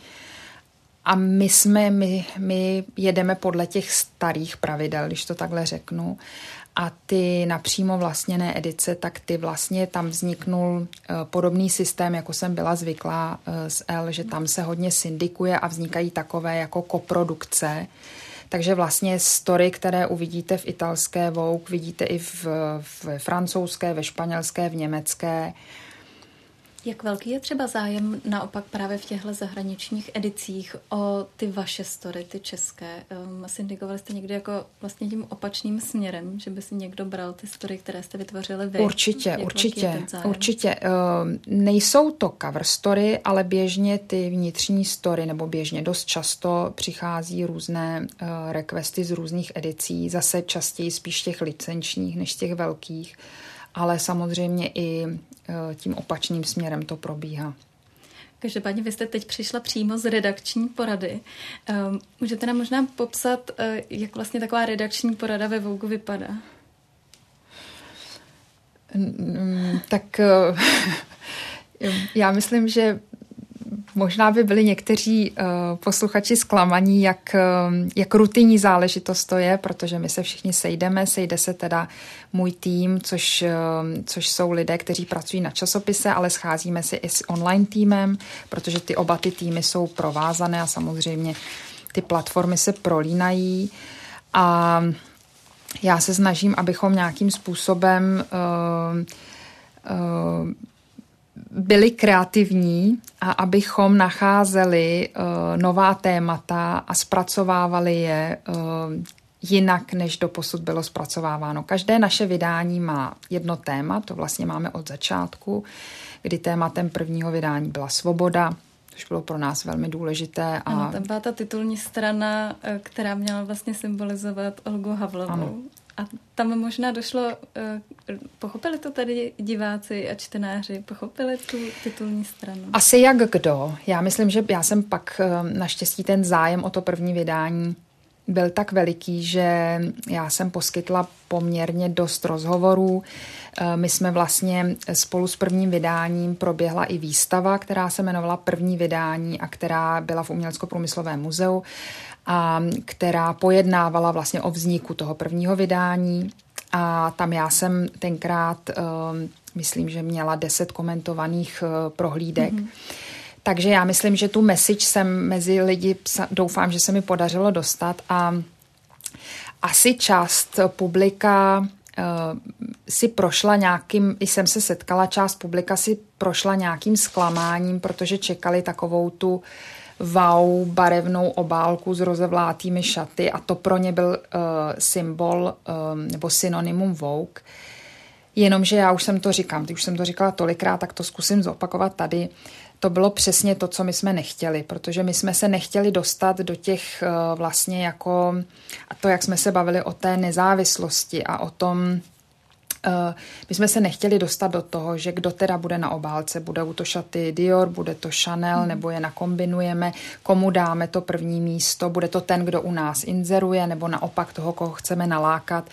A my jsme, my, my jedeme podle těch starých pravidel, když to takhle řeknu a ty napřímo vlastněné edice, tak ty vlastně tam vzniknul eh, podobný systém, jako jsem byla zvyklá eh, z L, že tam se hodně syndikuje a vznikají takové jako koprodukce. Takže vlastně story, které uvidíte v italské Vogue, vidíte i v, v francouzské, ve španělské, v německé. Jak velký je třeba zájem naopak právě v těchto zahraničních edicích o ty vaše story, ty české? Um, syndikovali jste někdy jako vlastně tím opačným směrem, že by si někdo bral ty story, které jste vytvořili vy? Určitě, Jak určitě, určitě. Uh, nejsou to cover story, ale běžně ty vnitřní story, nebo běžně dost často přichází různé uh, requesty z různých edicí, zase častěji spíš těch licenčních než těch velkých ale samozřejmě i e, tím opačným směrem to probíhá. Každopádně vy jste teď přišla přímo z redakční porady. E, můžete nám možná popsat, e, jak vlastně taková redakční porada ve Vogue vypadá? Tak já myslím, že Možná by byli někteří uh, posluchači zklamaní, jak, uh, jak rutinní záležitost to je, protože my se všichni sejdeme, sejde se teda můj tým, což, uh, což jsou lidé, kteří pracují na časopise, ale scházíme se i s online týmem, protože ty oba ty týmy jsou provázané a samozřejmě ty platformy se prolínají. A já se snažím, abychom nějakým způsobem uh, uh, byli kreativní a abychom nacházeli uh, nová témata a zpracovávali je uh, jinak, než do posud bylo zpracováváno. Každé naše vydání má jedno téma, to vlastně máme od začátku, kdy tématem prvního vydání byla svoboda, což bylo pro nás velmi důležité. A... Ano, tam byla ta titulní strana, eh, která měla vlastně symbolizovat Olgu Havlovou. Ano. A tam možná došlo, eh, pochopili to tady diváci a čtenáři, pochopili tu titulní stranu? Asi jak kdo. Já myslím, že já jsem pak eh, naštěstí ten zájem o to první vydání byl tak veliký, že já jsem poskytla poměrně dost rozhovorů. Eh, my jsme vlastně spolu s prvním vydáním proběhla i výstava, která se jmenovala První vydání a která byla v Umělecko-průmyslovém muzeu a která pojednávala vlastně o vzniku toho prvního vydání. A tam já jsem tenkrát, eh, myslím, že měla deset komentovaných eh, prohlídek. Mm-hmm. Takže já myslím, že tu message jsem mezi lidi, doufám, že se mi podařilo dostat a asi část publika uh, si prošla nějakým, i jsem se setkala, část publika si prošla nějakým zklamáním, protože čekali takovou tu wow barevnou obálku s rozevlátými šaty a to pro ně byl uh, symbol uh, nebo synonymum Vogue. Jenomže já už jsem to říkám, když už jsem to říkala tolikrát, tak to zkusím zopakovat tady. To bylo přesně to, co my jsme nechtěli, protože my jsme se nechtěli dostat do těch uh, vlastně jako, a to, jak jsme se bavili o té nezávislosti a o tom, my jsme se nechtěli dostat do toho, že kdo teda bude na obálce, budou to šaty Dior, bude to Chanel, mm. nebo je nakombinujeme, komu dáme to první místo, bude to ten, kdo u nás inzeruje, nebo naopak toho, koho chceme nalákat.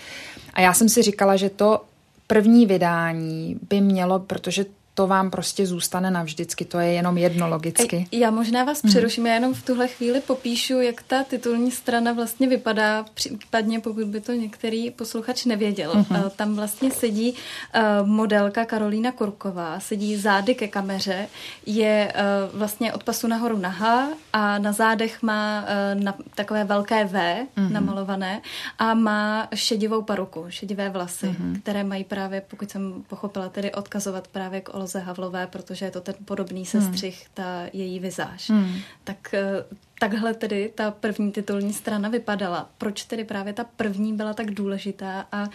A já jsem si říkala, že to první vydání by mělo, protože to vám prostě zůstane navždycky, to je jenom jedno logicky. Já možná vás mhm. přeruším, já jenom v tuhle chvíli popíšu, jak ta titulní strana vlastně vypadá, případně pokud by to některý posluchač nevěděl. Uh-huh. Tam vlastně sedí eh, modelka Karolína Kurková, sedí zády ke kameře, je eh, vlastně od pasu nahoru nahá a na zádech má na takové velké V uh-huh. namalované a má šedivou paruku, šedivé vlasy, uh-huh. které mají právě, pokud jsem pochopila, tedy odkazovat právě k Olze Havlové, protože je to ten podobný hmm. sestřih, hmm. ta její vizáž. Hmm. Tak eh, takhle tedy ta první titulní strana vypadala. Proč tedy právě ta první byla tak důležitá a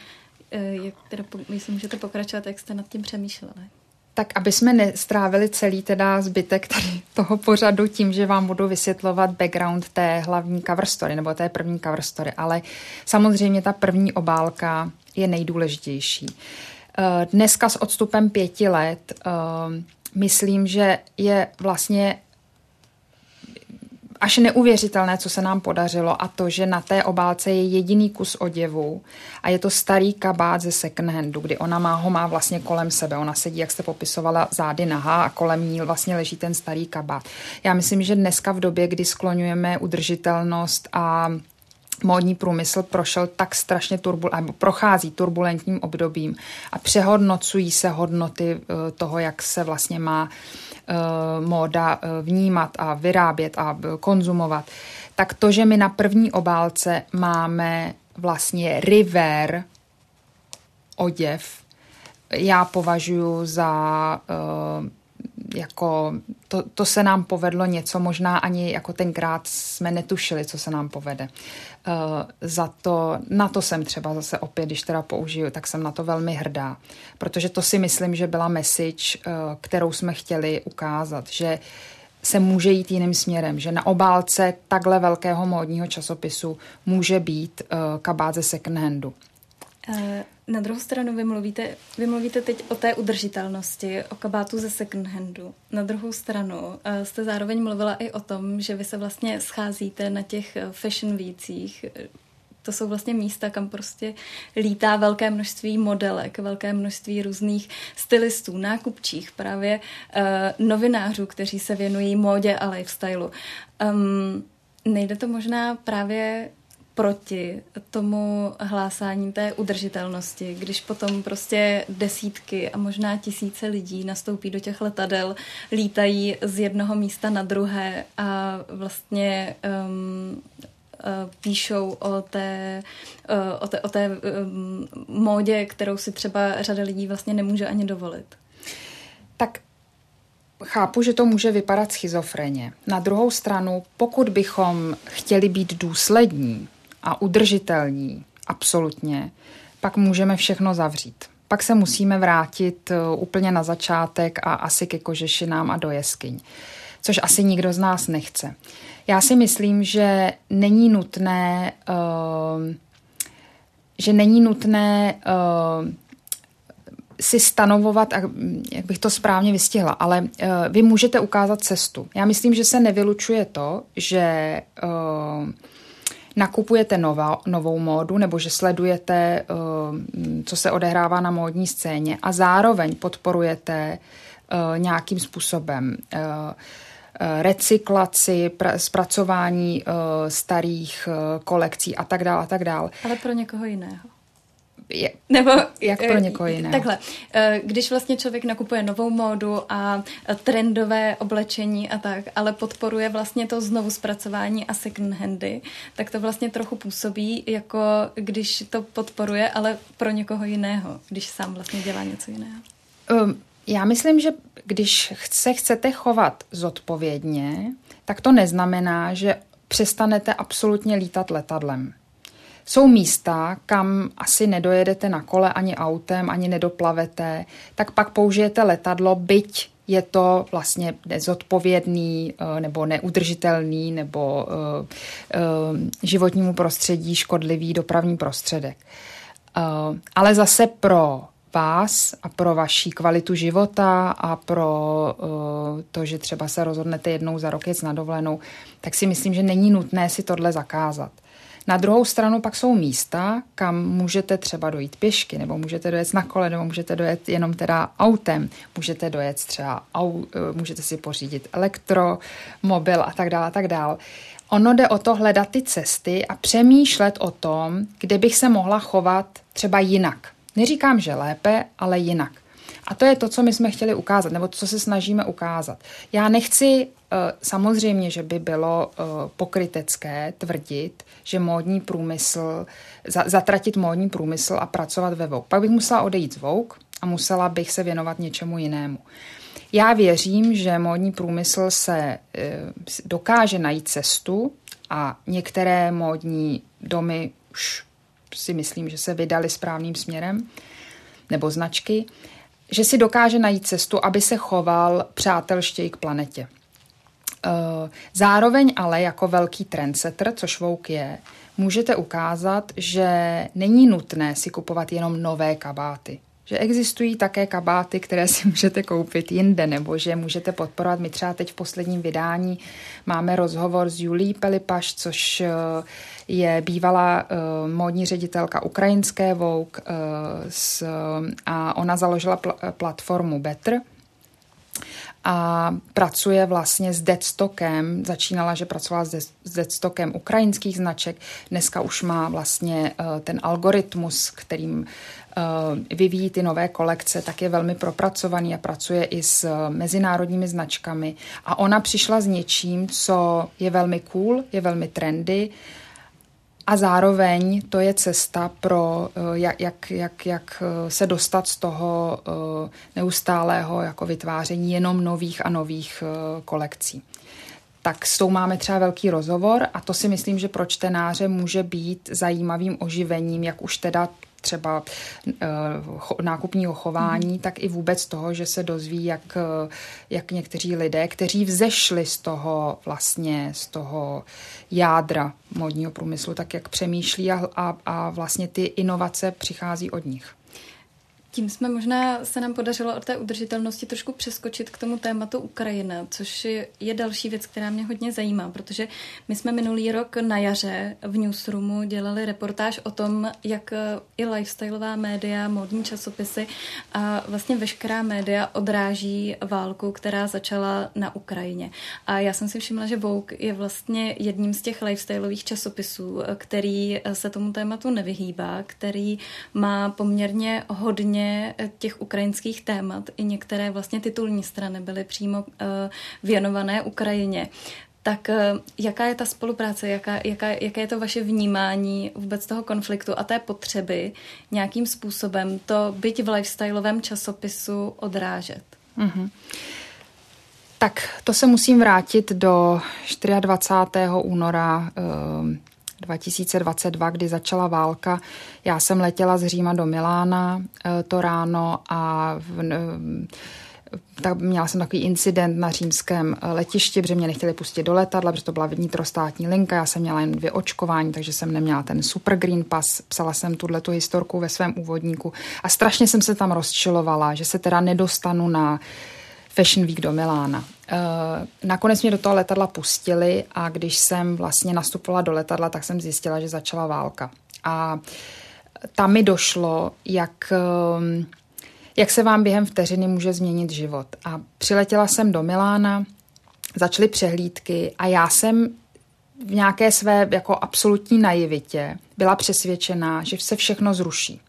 eh, jak teda, myslím, můžete pokračovat, jak jste nad tím přemýšleli? Tak aby jsme nestrávili celý teda zbytek tady toho pořadu tím, že vám budu vysvětlovat background té hlavní cover story, nebo té první cover story, ale samozřejmě ta první obálka je nejdůležitější. Uh, dneska s odstupem pěti let eh, myslím, že je vlastně až neuvěřitelné, co se nám podařilo a to, že na té obálce je jediný kus oděvu a je to starý kabát ze second handu, kdy ona má ho má vlastně kolem sebe. Ona sedí, jak jste popisovala, zády nahá a kolem ní vlastně leží ten starý kabát. Já myslím, že dneska v době, kdy skloňujeme udržitelnost a módní průmysl prošel tak strašně turbul, nebo prochází turbulentním obdobím a přehodnocují se hodnoty eh, toho, jak se vlastně má eh, móda eh, vnímat a vyrábět a konzumovat, tak to, že my na první obálce máme vlastně river oděv, já považuji za jako to, to se nám povedlo něco, možná ani jako tenkrát jsme netušili, co se nám povede. Uh, za to, na to jsem třeba zase opět, když teda použiju, tak jsem na to velmi hrdá, protože to si myslím, že byla message, uh, kterou jsme chtěli ukázat, že se může jít jiným směrem, že na obálce takhle velkého módního časopisu může být uh, kabát ze second handu. Na druhou stranu vy mluvíte, vy mluvíte teď o té udržitelnosti, o kabátu ze second handu. Na druhou stranu uh, jste zároveň mluvila i o tom, že vy se vlastně scházíte na těch eh, fashion vících. To jsou vlastně místa, kam prostě lítá velké množství modelek, velké množství různých stylistů, nákupčích, právě uh, novinářů, kteří se věnují módě a lifestyleu. Um, nejde to možná právě proti tomu hlásání té udržitelnosti, když potom prostě desítky a možná tisíce lidí nastoupí do těch letadel, lítají z jednoho místa na druhé a vlastně um, píšou o té, o té, o té um, módě, kterou si třeba řada lidí vlastně nemůže ani dovolit. Tak chápu, že to může vypadat schizofreně. Na druhou stranu, pokud bychom chtěli být důslední, a udržitelní, absolutně, pak můžeme všechno zavřít. Pak se musíme vrátit eh, úplně na začátek a asi ke kožešinám a do jeskyň, což asi nikdo z nás nechce. Já si myslím, že není nutné, uh, že není nutné uh, si stanovovat, jak bych to správně vystihla, ale uh, vy můžete ukázat cestu. Já myslím, že se nevylučuje to, že uh, nakupujete nová, novou módu nebo že sledujete, uh, co se odehrává na módní scéně a zároveň podporujete uh, nějakým způsobem uh, recyklaci, pra, zpracování starých kolekcí a tak dále a tak dále. Ale pro někoho jiného je, Nebo jak pro eh, někoho jiného. Takhle, eh, když vlastně člověk nakupuje novou módu a trendové oblečení a tak, ale podporuje vlastně to znovu zpracování a second handy, tak to vlastně trochu působí, jako když to podporuje, ale pro někoho jiného, když sám vlastně dělá něco jiného. Um, já myslím, že když se chcete chovat zodpovědně, tak to neznamená, že přestanete absolutně lítat letadlem. Jsou místa, kam asi nedojedete na kole ani autem, ani nedoplavete, tak pak použijete letadlo, byť je to vlastně nezodpovědný eh, nebo neudržitelný nebo uh, uh, životnímu prostředí škodlivý dopravní prostředek. Ale zase pro vás a pro vaši kvalitu života a pro to, že třeba se rozhodnete jednou za rok jet na dovolenou, tak si myslím, že není nutné si tohle zakázat. Na druhou stranu pak jsou místa, kam můžete třeba dojít pěšky, nebo můžete dojet na kole, nebo můžete dojet jenom teda autem, můžete dojet třeba, au, eh, můžete si pořídit elektromobil a tak dále, a tak dále. Ono jde o to hledat ty cesty a přemýšlet o tom, kde bych se mohla chovat třeba jinak. Neříkám, že lépe, ale jinak. A to je to, co my jsme chtěli ukázat, nebo co se snažíme ukázat. Já nechci eh, samozřejmě, že by bylo eh, pokrytecké tvrdit, že módní průmysl, zatratit módní průmysl a pracovat ve Vogue. Pak bych musela odejít z Vogue a musela bych se věnovat něčemu jinému. Já věřím, že módní průmysl se eh, dokáže najít cestu a některé módní domy už si myslím, že se vydali správným směrem, nebo značky, že si dokáže najít cestu, aby se choval přátelštěji k planetě. Eh, zároveň ale jako velký trendsetter, což Vouk je, můžete ukázat, že není nutné si kupovat jenom nové kabáty. Že existují také kabáty, které si můžete koupit jinde, nebo že můžete podporovat. My třeba teď v posledním vydání máme rozhovor s Julí Pelipaš, což eh, je bývalá uh, módní ředitelka ukrajinské Vogue uh, s, a ona založila pl- platformu Better, a pracuje vlastně s deadstockem. Začínala, že pracovala s deadstockem ukrajinských značek. Dneska už má vlastně ten algoritmus, kterým vyvíjí ty nové kolekce, tak je velmi propracovaný a pracuje i s uh, mezinárodními značkami. A ona přišla s něčím, co je velmi cool, je velmi trendy, a zároveň to je cesta pro, eh, jak, jak, jak, jak eh, se dostat z toho eh, neustálého jako vytváření jenom nových a nových kolekcí. Tak s tou máme třeba velký rozhovor a to si myslím, že pro čtenáře může být zajímavým oživením, jak už teda třeba uh, nákupního chování, mm. tak i vůbec toho, že se dozví, jak, jak někteří lidé, kteří vzešli z toho vlastně, z toho jádra modního průmyslu, tak jak přemýšlí a, a, a vlastně ty inovace přichází od nich. Tím jsme možná se nám podařilo od té udržitelnosti trošku přeskočit k tomu tématu Ukrajina, což je další věc, která mě hodně zajímá, protože my jsme minulý rok na jaře v Newsroomu dělali reportáž o tom, jak i lifestyleová média, módní časopisy a vlastně veškerá média odráží válku, která začala na Ukrajině. A já jsem si všimla, že Vogue je vlastně jedním z těch lifestyleových časopisů, který se tomu tématu nevyhýbá, který má poměrně hodně Eh, těch ukrajinských témat. I některé vlastně titulní strany byly přímo uh, věnované Ukrajině. Tak uh, jaká je ta spolupráce, jaká, jaká, jaké je to vaše vnímání vůbec toho konfliktu a té potřeby nějakým způsobem to byť v lifestyleovém časopisu odrážet? Mm-hmm. Tak to se musím vrátit do 24. února 2022, kdy začala válka. Já jsem letěla z Říma do Milána eh, to ráno a v, tak měla jsem takový incident na římském eh, letišti, protože mě nechtěli pustit do letadla, protože to byla vnitrostátní linka, já jsem měla jen dvě očkování, takže jsem neměla ten super green pass, psala jsem tuhle tu historku ve svém úvodníku a strašně jsem se tam rozčilovala, že se teda nedostanu na Fashion Week do Milána. Eh, nakonec mě do toho letadla pustili a když jsem vlastně nastupovala do letadla, tak jsem zjistila, že začala válka. A tam mi došlo, jak ehm, jak se vám během vteřiny může změnit život. A přiletěla jsem do Milána, začaly přehlídky a já jsem v nějaké své jako absolutní naivitě byla přesvědčená, že se všechno zruší.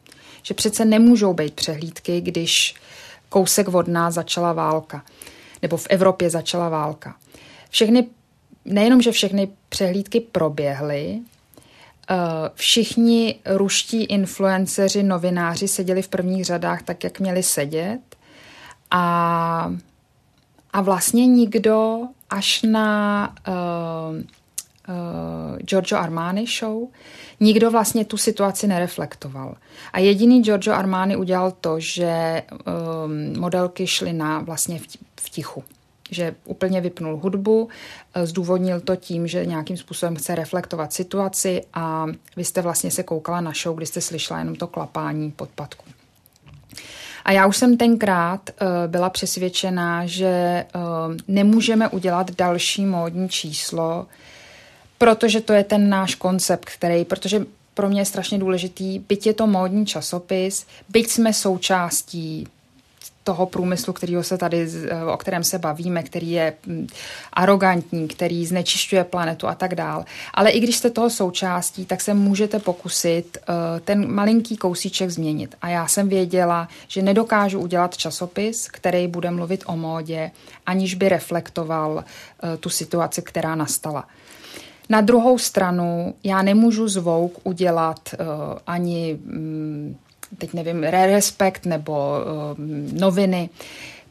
Že přece nemůžou být přehlídky, když kousek od nás začala válka. Nebo v Evropě začala válka. Všechny, nejenom, že všechny přehlídky proběhly, Eh, všichni ruští influenceři, novináři seděli v prvních řadách tak, jak měli sedět a, a vlastně nikdo až na uh, Giorgio Armani show, nikdo vlastně tu situaci nereflektoval. A jediný Giorgio Armani udělal to, že um, modelky šly na vlastně v, tichu že úplně vypnul hudbu, eh, zdůvodnil to tím, že nějakým způsobem chce reflektovat situaci a vy jste vlastně se koukala na show, kdy jste slyšela jenom to klapání podpadku. A já už jsem tenkrát byla přesvědčená, že nemůžeme udělat další módní číslo, protože to je ten náš koncept, který, protože pro mě je strašně důležitý, byť je to módní časopis, byť jsme součástí toho průmyslu, kterýho se tady, eh, o kterém se bavíme, který je hm, arrogantní, který znečišťuje planetu a tak dál. Ale i když jste toho součástí, tak se můžete pokusit eh, ten malinký kousíček změnit. A já jsem věděla, že nedokážu udělat časopis, který bude mluvit o módě, aniž by reflektoval eh, tu situaci, která nastala. Na druhou stranu, já nemůžu zvouk udělat uh, ani um, teď nevím, Respekt nebo uh, noviny.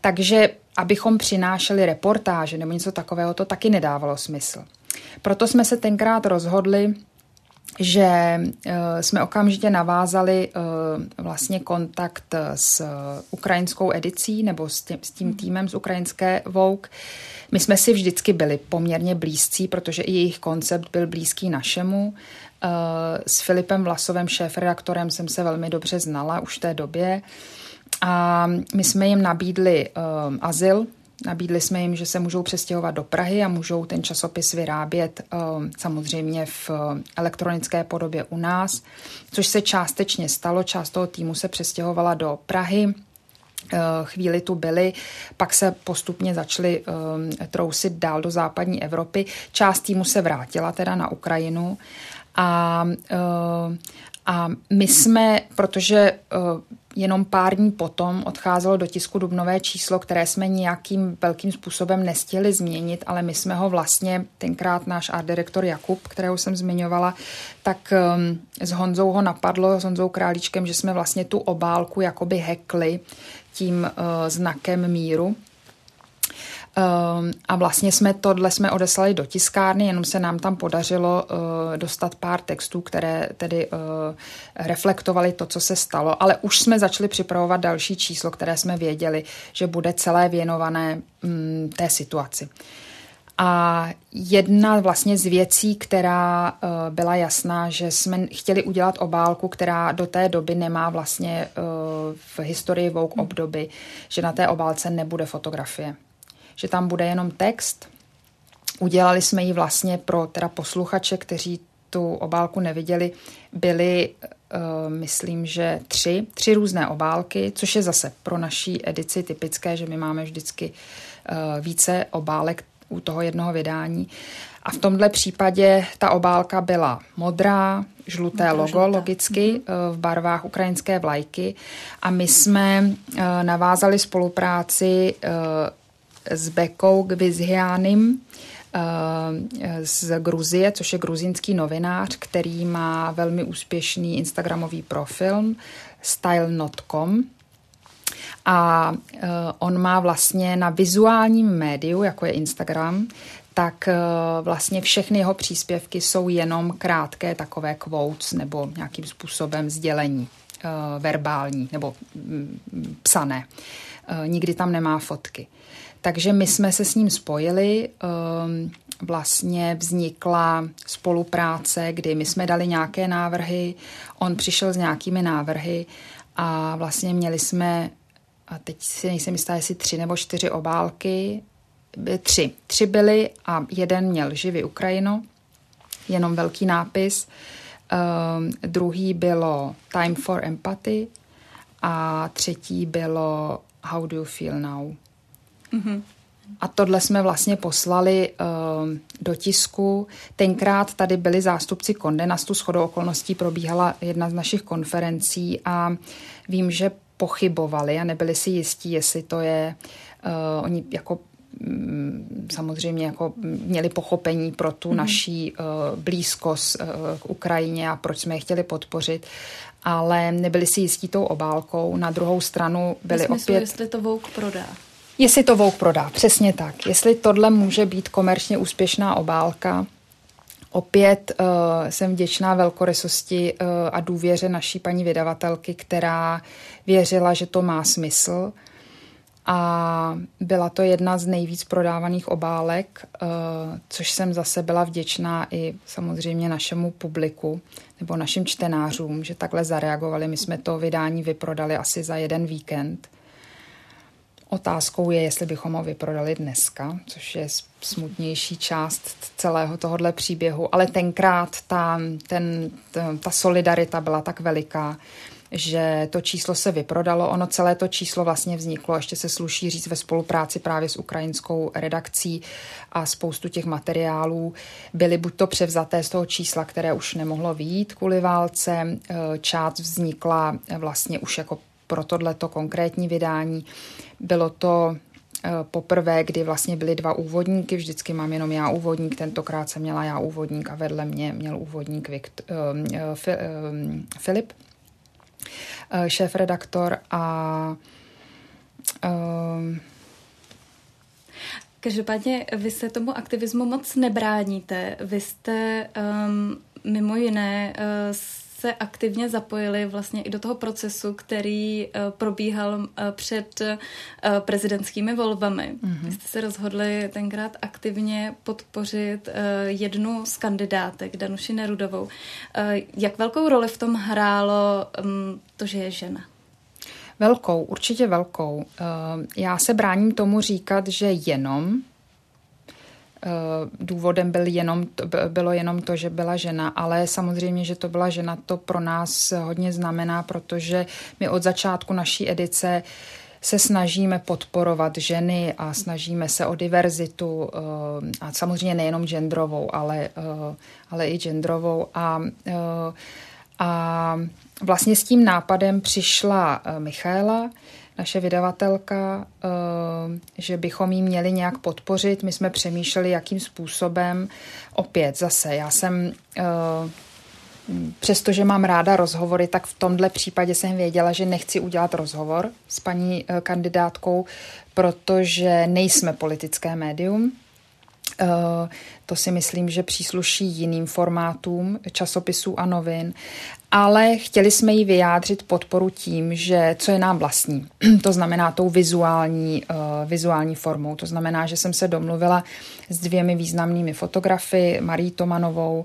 Takže abychom přinášeli reportáže nebo něco takového, to taky nedávalo smysl. Proto jsme se tenkrát rozhodli, že uh, jsme okamžitě navázali uh, vlastně kontakt s uh, ukrajinskou edicí nebo s tím, s tím týmem z ukrajinské Vogue. My jsme si vždycky byli poměrně blízcí, protože i jejich koncept byl blízký našemu. Eh, s Filipem Vlasovem, šéf-redaktorem, jsem se velmi dobře znala už v té době. A my jsme jim nabídli um, azyl, Nabídli jsme jim, že se můžou přestěhovat do Prahy a můžou ten časopis vyrábět um, samozřejmě v elektronické podobě u nás, což se částečně stalo. Část toho týmu se přestěhovala do Prahy, chvíli tu byli, pak se postupně začali um, trousit dál do západní Evropy. Část týmu se vrátila teda na Ukrajinu a, eh, a my jsme, protože eh, jenom pár dní potom odcházelo do tisku dubnové číslo, které jsme nějakým velkým způsobem nestihli změnit, ale my jsme ho vlastně, tenkrát náš art direktor Jakub, kterého jsem zmiňovala, tak eh, s Honzou ho napadlo, s Honzou Králíčkem, že jsme vlastně tu obálku jakoby hekli tím znakem míru a vlastně jsme tohle jsme odeslali do tiskárny, jenom se nám tam podařilo uh, dostat pár textů, které tedy uh, reflektovaly to, co se stalo, ale už jsme začali připravovat další číslo, které jsme věděli, že bude celé věnované um, té situaci. A jedna vlastně z věcí, která uh, byla jasná, že jsme chtěli udělat obálku, která do té doby nemá vlastně v historii Vogue obdoby, že na té obálce nebude fotografie že tam bude jenom text. Udělali jsme ji vlastně pro teda posluchače, kteří tu obálku neviděli, byly, uh, myslím, že tři, tři různé obálky, což je zase pro naší edici typické, že my máme vždycky uh, více obálek u toho jednoho vydání. A v tomhle případě ta obálka byla modrá, žluté logo, žluté. logicky, mm-hmm. v barvách ukrajinské vlajky. A my jsme navázali spolupráci s Bekou Gvizhianim eh, z Gruzie, což je gruzínský novinář, který má velmi úspěšný Instagramový profil style.com a eh, on má vlastně na vizuálním médiu, jako je Instagram, tak vlastně všechny jeho příspěvky jsou jenom krátké takové quotes nebo nějakým způsobem sdělení verbální nebo mm, psané. Nikdy tam nemá fotky. Takže my jsme se s ním spojili, ehm, vlastně vznikla spolupráce, kdy my jsme dali nějaké návrhy, on přišel s nějakými návrhy a vlastně měli jsme, a teď si nejsem jistá, jestli tři nebo čtyři obálky, tři. Tři byly a jeden měl živý Ukrajinu, jenom velký nápis. Um, druhý bylo Time for Empathy a třetí bylo How do you feel now? Mm-hmm. A tohle jsme vlastně poslali uh, do tisku. Tenkrát tady byli zástupci Kondenastu, s chodou okolností probíhala jedna z našich konferencí a vím, že pochybovali a nebyli si jistí, jestli to je, uh, oni jako mm, samozřejmě jako měli pochopení pro tu mm. naší uh, blízkost uh, k Ukrajině a proč jsme je chtěli podpořit, ale nebyli si jistí tou obálkou. Na druhou stranu byli smyslu, opět... jestli to Vouk prodá. Jestli to Vogue prodá, přesně tak. Jestli tohle může být komerčně úspěšná obálka, Opět uh, jsem vděčná velkorysosti uh, a důvěře naší paní vydavatelky, která věřila, že to má smysl. A byla to jedna z nejvíc prodávaných obálek, uh, což jsem zase byla vděčná i samozřejmě našemu publiku nebo našim čtenářům, že takhle zareagovali. My jsme to vydání vyprodali asi za jeden víkend. Otázkou je, jestli bychom ho vyprodali dneska, což je smutnější část celého tohohle příběhu, ale tenkrát ta, ten, ta solidarita byla tak veliká, že to číslo se vyprodalo. Ono celé to číslo vlastně vzniklo, ještě se sluší říct, ve spolupráci právě s ukrajinskou redakcí a spoustu těch materiálů byly buď to převzaté z toho čísla, které už nemohlo výjít kvůli válce, část vznikla vlastně už jako pro tohleto konkrétní vydání. Bylo to eh, poprvé, kdy vlastně byly dva úvodníky, vždycky mám jenom já úvodník, tentokrát jsem měla já úvodník a vedle mě měl úvodník Vikt, uh, uh, Filip, uh, šéf-redaktor a uh, Každopádně vy se tomu aktivismu moc nebráníte. Vy jste um, mimo jiné uh, se aktivně zapojili vlastně i do toho procesu, který uh, probíhal uh, před uh, prezidentskými volbami. Mm-hmm. Jste se rozhodli tenkrát aktivně podpořit jednu z kandidátek, Danuši Nerudovou. Jak velkou roli v tom hrálo um, to, že je žena? Velkou, určitě velkou. Já se bráním tomu říkat, že jenom Eh, důvodem byl jenom, bylo jenom to, že byla žena, ale samozřejmě, že to byla žena, to pro nás hodně znamená, protože my od začátku naší edice se snažíme podporovat ženy a snažíme se o diverzitu eh, a samozřejmě nejenom genderovou, ale, eh, ale i genderovou. A, a vlastně s tím nápadem přišla Michaela, naše vydavatelka, eh, že bychom jí měli nějak podpořit. My jsme přemýšleli, jakým způsobem. Opět zase, já jsem eh, přestože mám ráda rozhovory, tak v tomhle případě jsem věděla, že nechci udělat rozhovor s paní eh, kandidátkou, protože nejsme politické médium. To si myslím, že přísluší jiným formátům časopisů a novin ale chtěli jsme jí vyjádřit podporu tím, že co je nám vlastní, to znamená tou vizuální, uh, vizuální formou. To znamená, že jsem se domluvila s dvěmi významnými fotografy, Marí Tomanovou,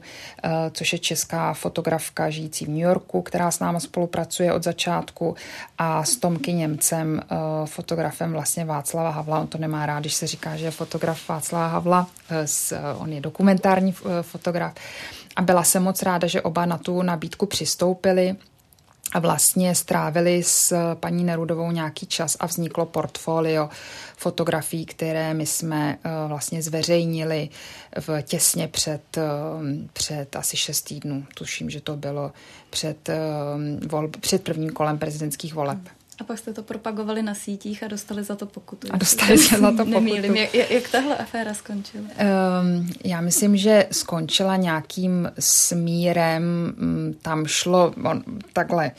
uh, což je česká fotografka žijící v New Yorku, která s náma spolupracuje od začátku, a s Tomky Němcem, uh, fotografem vlastně Václava Havla. On to nemá rád, když se říká, že je fotograf Václava Havla, s, on je dokumentární fotograf. A byla jsem moc ráda, že oba na tu nabídku přistoupili a vlastně strávili s paní Nerudovou nějaký čas a vzniklo portfolio fotografií, které my jsme eh, vlastně zveřejnili v těsně před, eh, před asi šest týdnů. Tuším, že to bylo před, eh, vol, před prvním kolem prezidentských voleb. A pak jste to propagovali na sítích a dostali za to pokutu. A dostali se za to pokutu. Nemýlím. Jak, jak tahle aféra skončila? Um, já myslím, že skončila nějakým smírem. Mm, tam šlo on, takhle.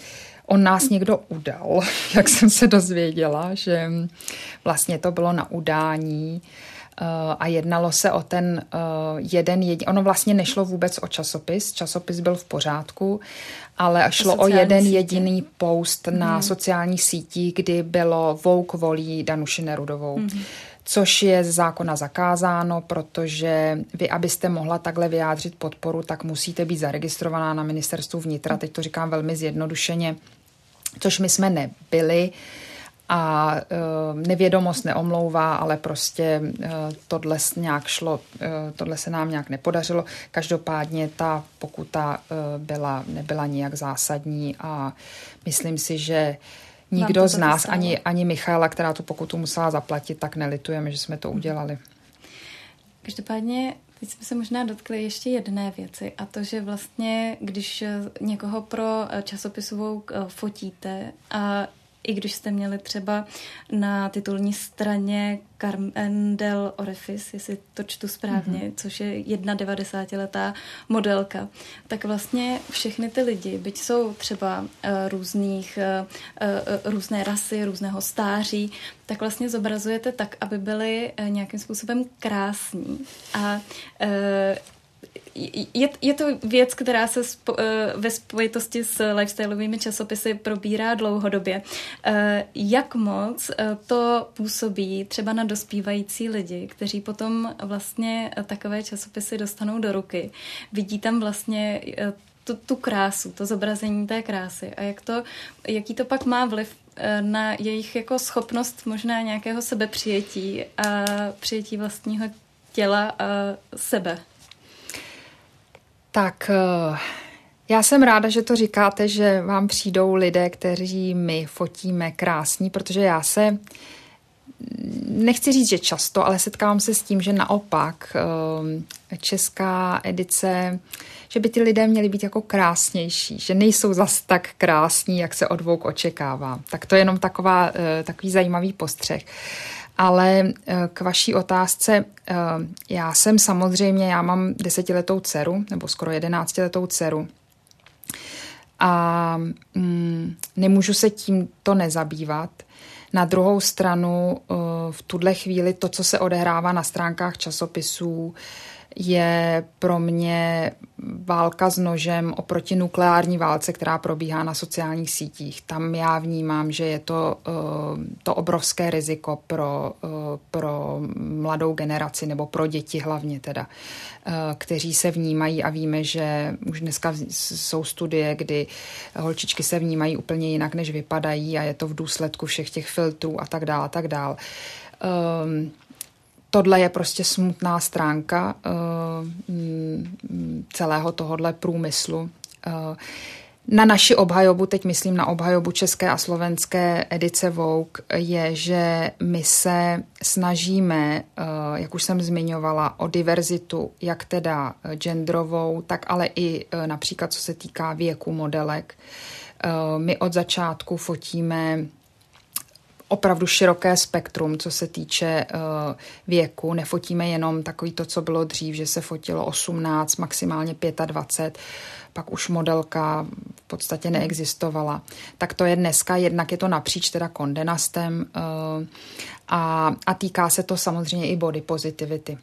On nás někdo udal, jak jsem se dozvěděla, že vlastně to bylo na udání a jednalo se o ten jeden jediný, ono vlastně nešlo vůbec o časopis, časopis byl v pořádku, ale šlo o jeden sítě. jediný post na mhm. sociálních sítích, kdy bylo Vouk volí Danuši Nerudovou. Mm což je z zákona zakázáno, protože vy, abyste mohla takhle vyjádřit podporu, tak musíte být zaregistrovaná na ministerstvu vnitra. Teď to říkám velmi zjednodušeně, což my jsme nebyli a e, nevědomost neomlouvá, ale prostě e, tohle nějak šlo, e, tohle se nám nějak nepodařilo. Každopádně ta pokuta e, byla, nebyla nijak zásadní a myslím si, že nikdo z nás, ani, ani Michaela, která tu pokutu musela zaplatit, tak nelitujeme, že jsme to udělali. Každopádně Teď jsme se možná dotkli ještě jedné věci a to, že vlastně, když někoho pro časopisovou eh, fotíte a i když jste měli třeba na titulní straně Carmen del Orefis, jestli to čtu správně, mm-hmm. což je jedna 90-letá modelka, tak vlastně všechny ty lidi, byť jsou třeba uh, různých, uh, uh, různé rasy, různého stáří, tak vlastně zobrazujete tak, aby byly uh, nějakým způsobem krásní. A uh, je, je to věc, která se spo, eh, ve spojitosti s lifestyleovými časopisy probírá dlouhodobě. Eh, jak moc eh, to působí třeba na dospívající lidi, kteří potom vlastně takové časopisy dostanou do ruky? Vidí tam vlastně tu, tu krásu, to zobrazení té krásy a jak to, jaký to pak má vliv na jejich jako schopnost možná nějakého sebepřijetí a přijetí vlastního těla a sebe. Tak eh, já jsem ráda, že to říkáte, že vám přijdou lidé, kteří my fotíme krásní, protože já se nechci říct, že často, ale setkávám se s tím, že naopak eh, česká edice, že by ty lidé měli být jako krásnější, že nejsou zas tak krásní, jak se od očekává. Tak to je jenom taková, eh, takový zajímavý postřeh. Ale eh, k vaší otázce, eh, já jsem samozřejmě, já mám desetiletou dceru, nebo skoro jedenáctiletou dceru, a mm, nemůžu se tímto nezabývat. Na druhou stranu eh, v tuhle chvíli to, co se odehrává na stránkách časopisů, je pro mě válka s nožem oproti nukleární válce, která probíhá na sociálních sítích. Tam já vnímám, že je to, eh, to obrovské riziko pro, eh, pro mladou generaci nebo pro děti hlavně teda, eh, kteří se vnímají a víme, že už dneska jsou studie, kdy holčičky se vnímají úplně jinak, než vypadají a je to v důsledku všech těch filtrů a tak dále, a tak dále. Um, tohle je prostě smutná stránka uh, celého tohohle průmyslu. Uh, na naši obhajobu, teď myslím na obhajobu české a slovenské edice Vogue, je, že my se snažíme, uh, jak už jsem zmiňovala, o diverzitu, jak teda genderovou, tak ale i například co se týká věku modelek. My od začátku fotíme opravdu široké spektrum, co se týče uh, věku. Nefotíme jenom takový to, co bylo dřív, že se fotilo 18, maximálně 25, pak už modelka v podstatě neexistovala. Tak to je dneska, jednak je to napříč teda kondenastem uh, a, a týká se to samozřejmě i body positivity.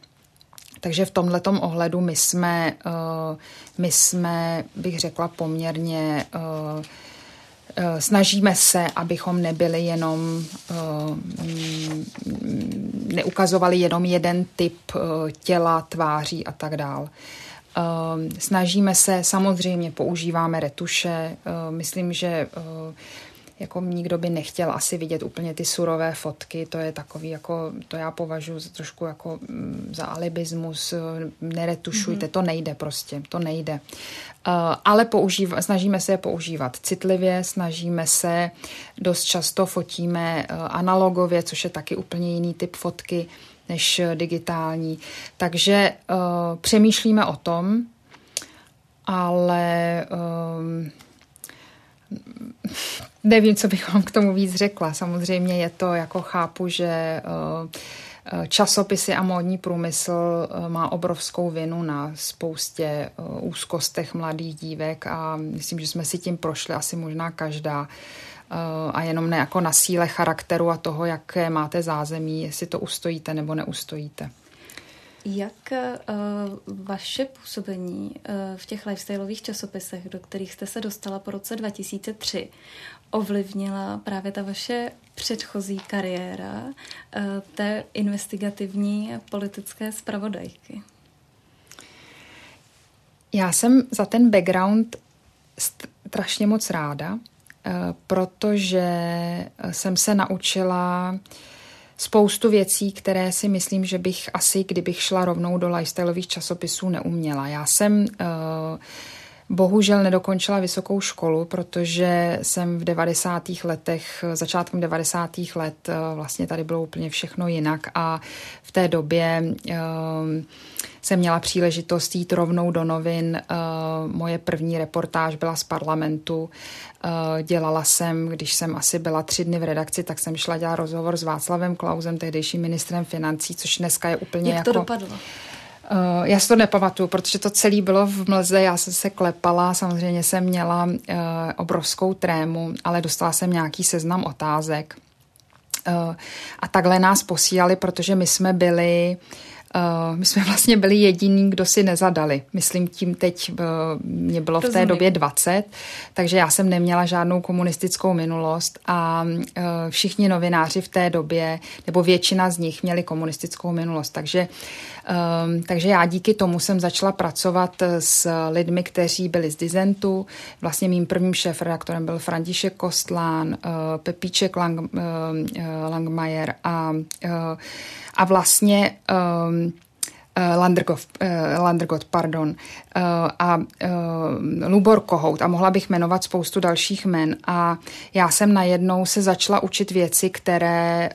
Takže v tomhle ohledu my jsme, uh, my jsme, bych řekla, poměrně Eh, snažíme se, abychom nebyli jenom, eh, neukazovali jenom jeden typ eh, těla, tváří a tak dál. Snažíme se, samozřejmě používáme retuše, myslím, že jako nikdo by nechtěl asi vidět úplně ty surové fotky, to je takový jako, to já považuji trošku jako mm, za alibismus, neretušujte, mm-hmm. to nejde prostě, to nejde. Uh, ale použív, snažíme se je používat citlivě, snažíme se, dost často fotíme uh, analogově, což je taky úplně jiný typ fotky než digitální. Takže uh, přemýšlíme o tom, ale um, Nevím, co bych vám k tomu víc řekla. Samozřejmě je to, jako chápu, že eh, eh, časopisy a módní průmysl eh, má obrovskou vinu na spoustě úzkostech mladých dívek a myslím, že jsme si tím prošli asi možná každá a jenom ne jako na síle charakteru a toho, jaké máte zázemí, jestli to ustojíte nebo neustojíte. Jak uh, vaše působení uh, v těch lifestyleových časopisech, do kterých jste se dostala po roce 2003, ovlivnila právě ta vaše předchozí kariéra uh, té investigativní politické zpravodajky? Já jsem za ten background strašně moc ráda, protože jsem se naučila spoustu věcí, které si myslím, že bych asi, kdybych šla rovnou do lifestyleových časopisů, neuměla. Já jsem uh, Bohužel nedokončila vysokou školu, protože jsem v 90. letech, začátkem 90. let eh, vlastně tady bylo úplně všechno jinak a v té době uh, jsem měla příležitost jít rovnou do novin. Uh, moje první reportáž byla z parlamentu. Uh, dělala jsem, když jsem asi byla tři dny v redakci, tak jsem šla dělat rozhovor s Václavem Klausem, tehdejším ministrem financí, což dneska je úplně Jak jako... to dopadlo? Uh, já si to nepamatuju, protože to celé bylo v mlze, já jsem se klepala, samozřejmě jsem měla uh, obrovskou trému, ale dostala jsem nějaký seznam otázek. Uh, a takhle nás posílali, protože my jsme byli Uh, my jsme vlastně byli jediní, kdo si nezadali. Myslím tím teď, uh, mě bylo Rozumím. v té době 20, takže já jsem neměla žádnou komunistickou minulost a uh, všichni novináři v té době, nebo většina z nich měli komunistickou minulost, takže takže já díky tomu jsem začala pracovat s lidmi, kteří byli z Dizentu. Vlastně mým prvním šéf-redaktorem byl František Kostlán, Pepíček Lang, Langmajer a, a vlastně um, Landergov, Landergot, pardon, a Lubor Kohout a mohla bych jmenovat spoustu dalších men a já jsem najednou se začala učit věci, které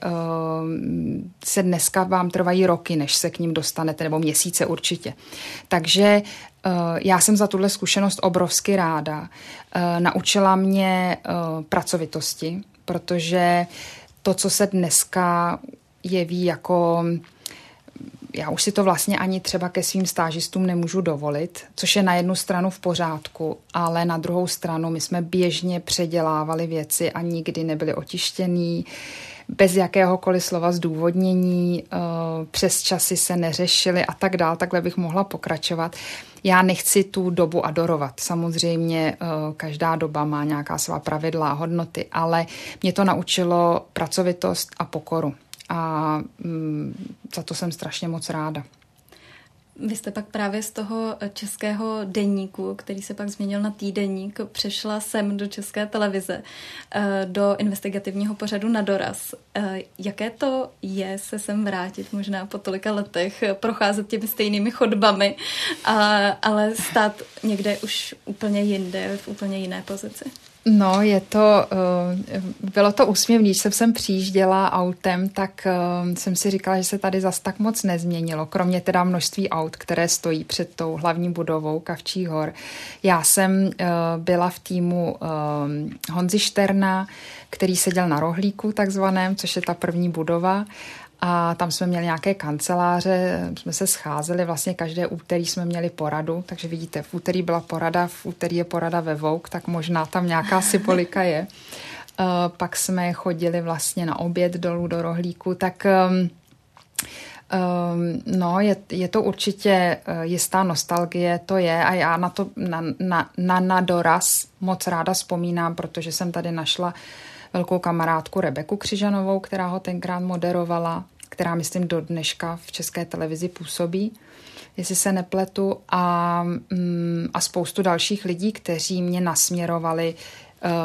se dneska vám trvají roky, než se k ním dostanete, nebo měsíce určitě. Takže já jsem za tuhle zkušenost obrovsky ráda. Naučila mě pracovitosti, protože to, co se dneska jeví jako já už si to vlastně ani třeba ke svým stážistům nemůžu dovolit, což je na jednu stranu v pořádku, ale na druhou stranu my jsme běžně předělávali věci a nikdy nebyly otištěný, bez jakéhokoliv slova zdůvodnění, eh, přes časy se neřešily a tak dál, takhle bych mohla pokračovat. Já nechci tu dobu adorovat. Samozřejmě eh, každá doba má nějaká svá pravidla a hodnoty, ale mě to naučilo pracovitost a pokoru a mm, za to jsem strašně moc ráda. Vy jste pak právě z toho českého denníku, který se pak změnil na týdenník, přešla sem do české televize, eh, do investigativního pořadu na doraz. Eh, jaké to je se sem vrátit možná po tolika letech, procházet těmi stejnými chodbami, ale stát někde už úplně jinde, v úplně jiné pozici? No, je to, eh, bylo to úsměvný, když jsem sem přijížděla autem, tak eh, jsem si říkala, že se tady zas tak moc nezměnilo, kromě teda množství aut, které stojí před tou hlavní budovou Kavčí hor. Já jsem eh, byla v týmu Honzi Šterna, který seděl na rohlíku takzvaném, což je ta první budova a tam jsme měli nějaké kanceláře, jsme se scházeli, vlastně každé úterý jsme měli poradu, takže vidíte, v úterý byla porada, v úterý je porada ve Vouk, tak možná tam nějaká symbolika je. Uh, pak jsme chodili vlastně na oběd dolů do rohlíku, tak um, no, je, je to určitě uh, jistá nostalgie, to je a já na to na, na, na, na doraz moc ráda vzpomínám, protože jsem tady našla velkou kamarádku Rebeku Křižanovou, která ho tenkrát moderovala která myslím do dneška v české televizi působí, jestli se nepletu, a, mm, a spoustu dalších lidí, kteří mě nasměrovali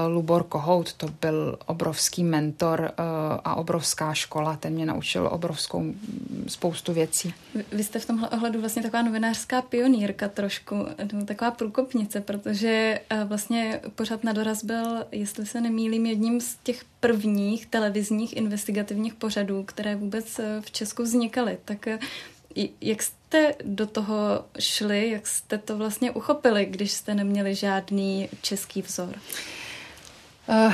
Lubor Kohout, to byl obrovský mentor uh, a obrovská škola, ten mě naučil obrovskou mm, spoustu věcí. Vy, jste v tomhle ohledu vlastně taková novinářská pionýrka trošku, taková průkopnice, protože uh, vlastně pořád na doraz byl, jestli se nemýlím, jedním z těch prvních televizních investigativních pořadů, které vůbec v Česku vznikaly. Tak jak jste do toho šli, jak jste to vlastně uchopili, když jste neměli žádný český vzor? Uh,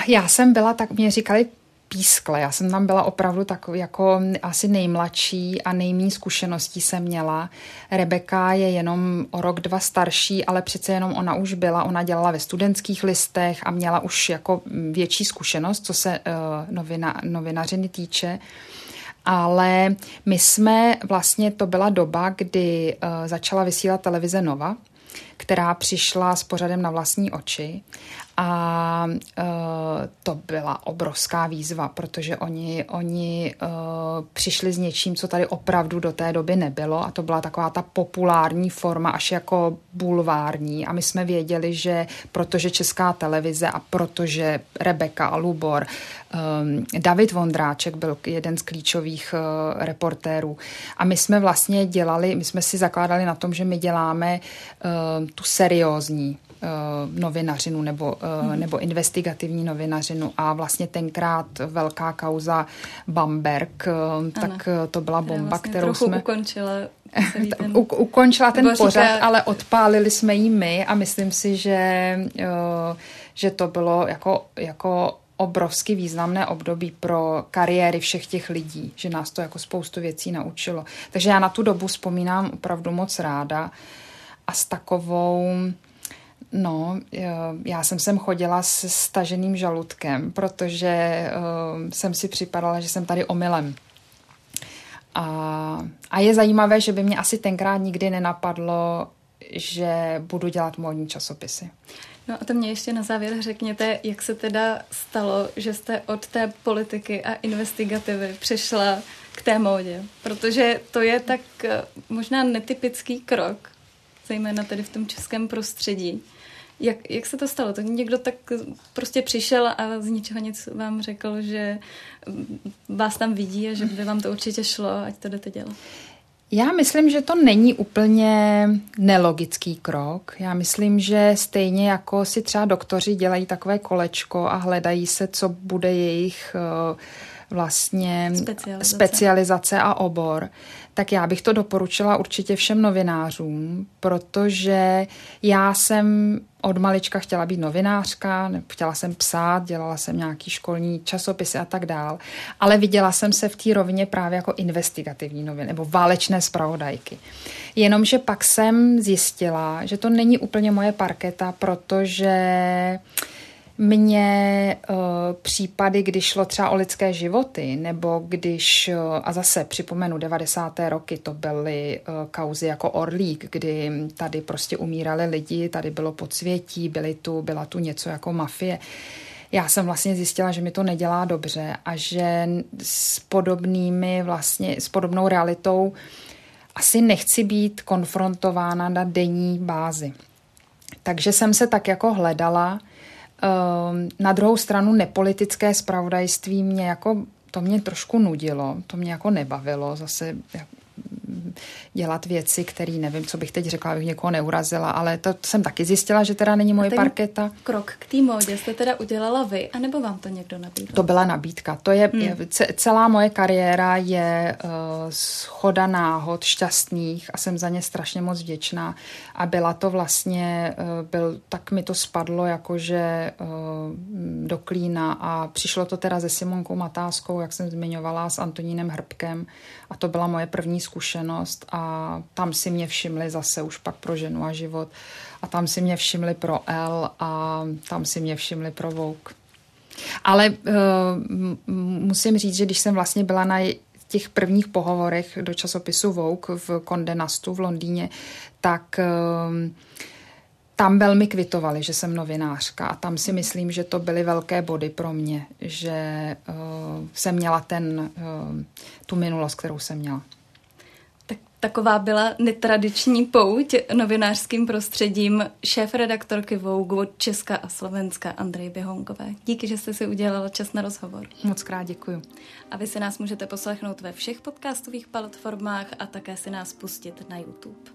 já jsem byla, tak mě říkali pískle. Já jsem tam byla opravdu takový jako asi nejmladší a nejméně zkušeností jsem měla. Rebeka je jenom o rok, dva starší, ale přece jenom ona už byla, ona dělala ve studentských listech a měla už jako větší zkušenost, co se uh, novina, novinařiny týče. Ale my jsme vlastně, to byla doba, kdy uh, začala vysílat televize Nova, která přišla s pořadem na vlastní oči. A uh, to byla obrovská výzva, protože oni, oni uh, přišli s něčím, co tady opravdu do té doby nebylo. A to byla taková ta populární forma, až jako bulvární. A my jsme věděli, že protože Česká televize a protože Rebeka a Lubor, um, David Vondráček byl jeden z klíčových uh, reportérů. A my jsme vlastně dělali, my jsme si zakládali na tom, že my děláme uh, tu seriózní uh, novinařinu nebo, uh, hmm. nebo investigativní novinařinu a vlastně tenkrát velká kauza Bamberg, uh, tak to byla bomba, vlastně kterou jsme... ukončila ten... U, ukončila ten pořad, říká... ale odpálili jsme jí my a myslím si, že, uh, že to bylo jako, jako obrovsky významné období pro kariéry všech těch lidí, že nás to jako spoustu věcí naučilo. Takže já na tu dobu vzpomínám opravdu moc ráda a s takovou No, já jsem sem chodila s staženým žaludkem, protože uh, jsem si připadala, že jsem tady omylem. A, a je zajímavé, že by mě asi tenkrát nikdy nenapadlo, že budu dělat módní časopisy. No a to mě ještě na závěr řekněte, jak se teda stalo, že jste od té politiky a investigativy přešla k té módě. Protože to je tak eh, možná netypický krok, zejména tedy v tom českém prostředí. Jak, jak se to stalo? To někdo tak prostě přišel a z ničeho nic vám řekl, že vás tam vidí a že by vám to určitě šlo, ať to jdete dělat. Já myslím, že to není úplně nelogický krok. Já myslím, že stejně jako si třeba doktoři dělají takové kolečko a hledají se, co bude jejich uh, vlastně specializace. specializace a obor, tak já bych to doporučila určitě všem novinářům, protože já jsem od malička chtěla být novinářka, chtěla jsem psát, dělala jsem nějaký školní časopisy a tak dál, ale viděla jsem se v té rovině právě jako investigativní noviny nebo válečné zpravodajky. Jenomže pak jsem zjistila, že to není úplně moje parketa, protože mě uh, případy, když šlo třeba o lidské životy, nebo když, uh, a zase připomenu 90. roky, to byly uh, kauzy jako Orlík, kdy tady prostě umírali lidi, tady bylo podsvětí, byly tu, byla tu něco jako mafie. Já jsem vlastně zjistila, že mi to nedělá dobře a že s podobnými vlastně, s podobnou realitou asi nechci být konfrontována na denní bázi. Takže jsem se tak jako hledala, na druhou stranu nepolitické spravodajství mě jako to mě trošku nudilo, to mě jako nebavilo. Zase dělat věci, které nevím, co bych teď řekla, abych někoho neurazila, ale to jsem taky zjistila, že teda není moje parketa. Krok k té módě jste teda udělala vy, anebo vám to někdo nabídl? To byla nabídka. To je, hmm. celá moje kariéra je uh, schoda náhod šťastných a jsem za ně strašně moc vděčná. A byla to vlastně, uh, byl, tak mi to spadlo jakože uh, do klína a přišlo to teda se Simonkou Matáskou, jak jsem zmiňovala, s Antonínem Hrbkem a to byla moje první zkušenost a tam si mě všimli zase už pak pro ženu a život a tam si mě všimli pro L a tam si mě všimli pro Vogue. Ale uh, musím říct, že když jsem vlastně byla na těch prvních pohovorech do časopisu Vogue v Condenastu v Londýně, tak uh, tam velmi kvitovali, že jsem novinářka a tam si myslím, že to byly velké body pro mě, že uh, jsem měla ten, uh, tu minulost, kterou jsem měla. Tak taková byla netradiční pouť novinářským prostředím šéf-redaktorky Vogue Česka a Slovenska Andrej Běhonkové. Díky, že jste si udělala čas na rozhovor. Moc krát děkuju. A vy si nás můžete poslechnout ve všech podcastových platformách a také si nás pustit na YouTube.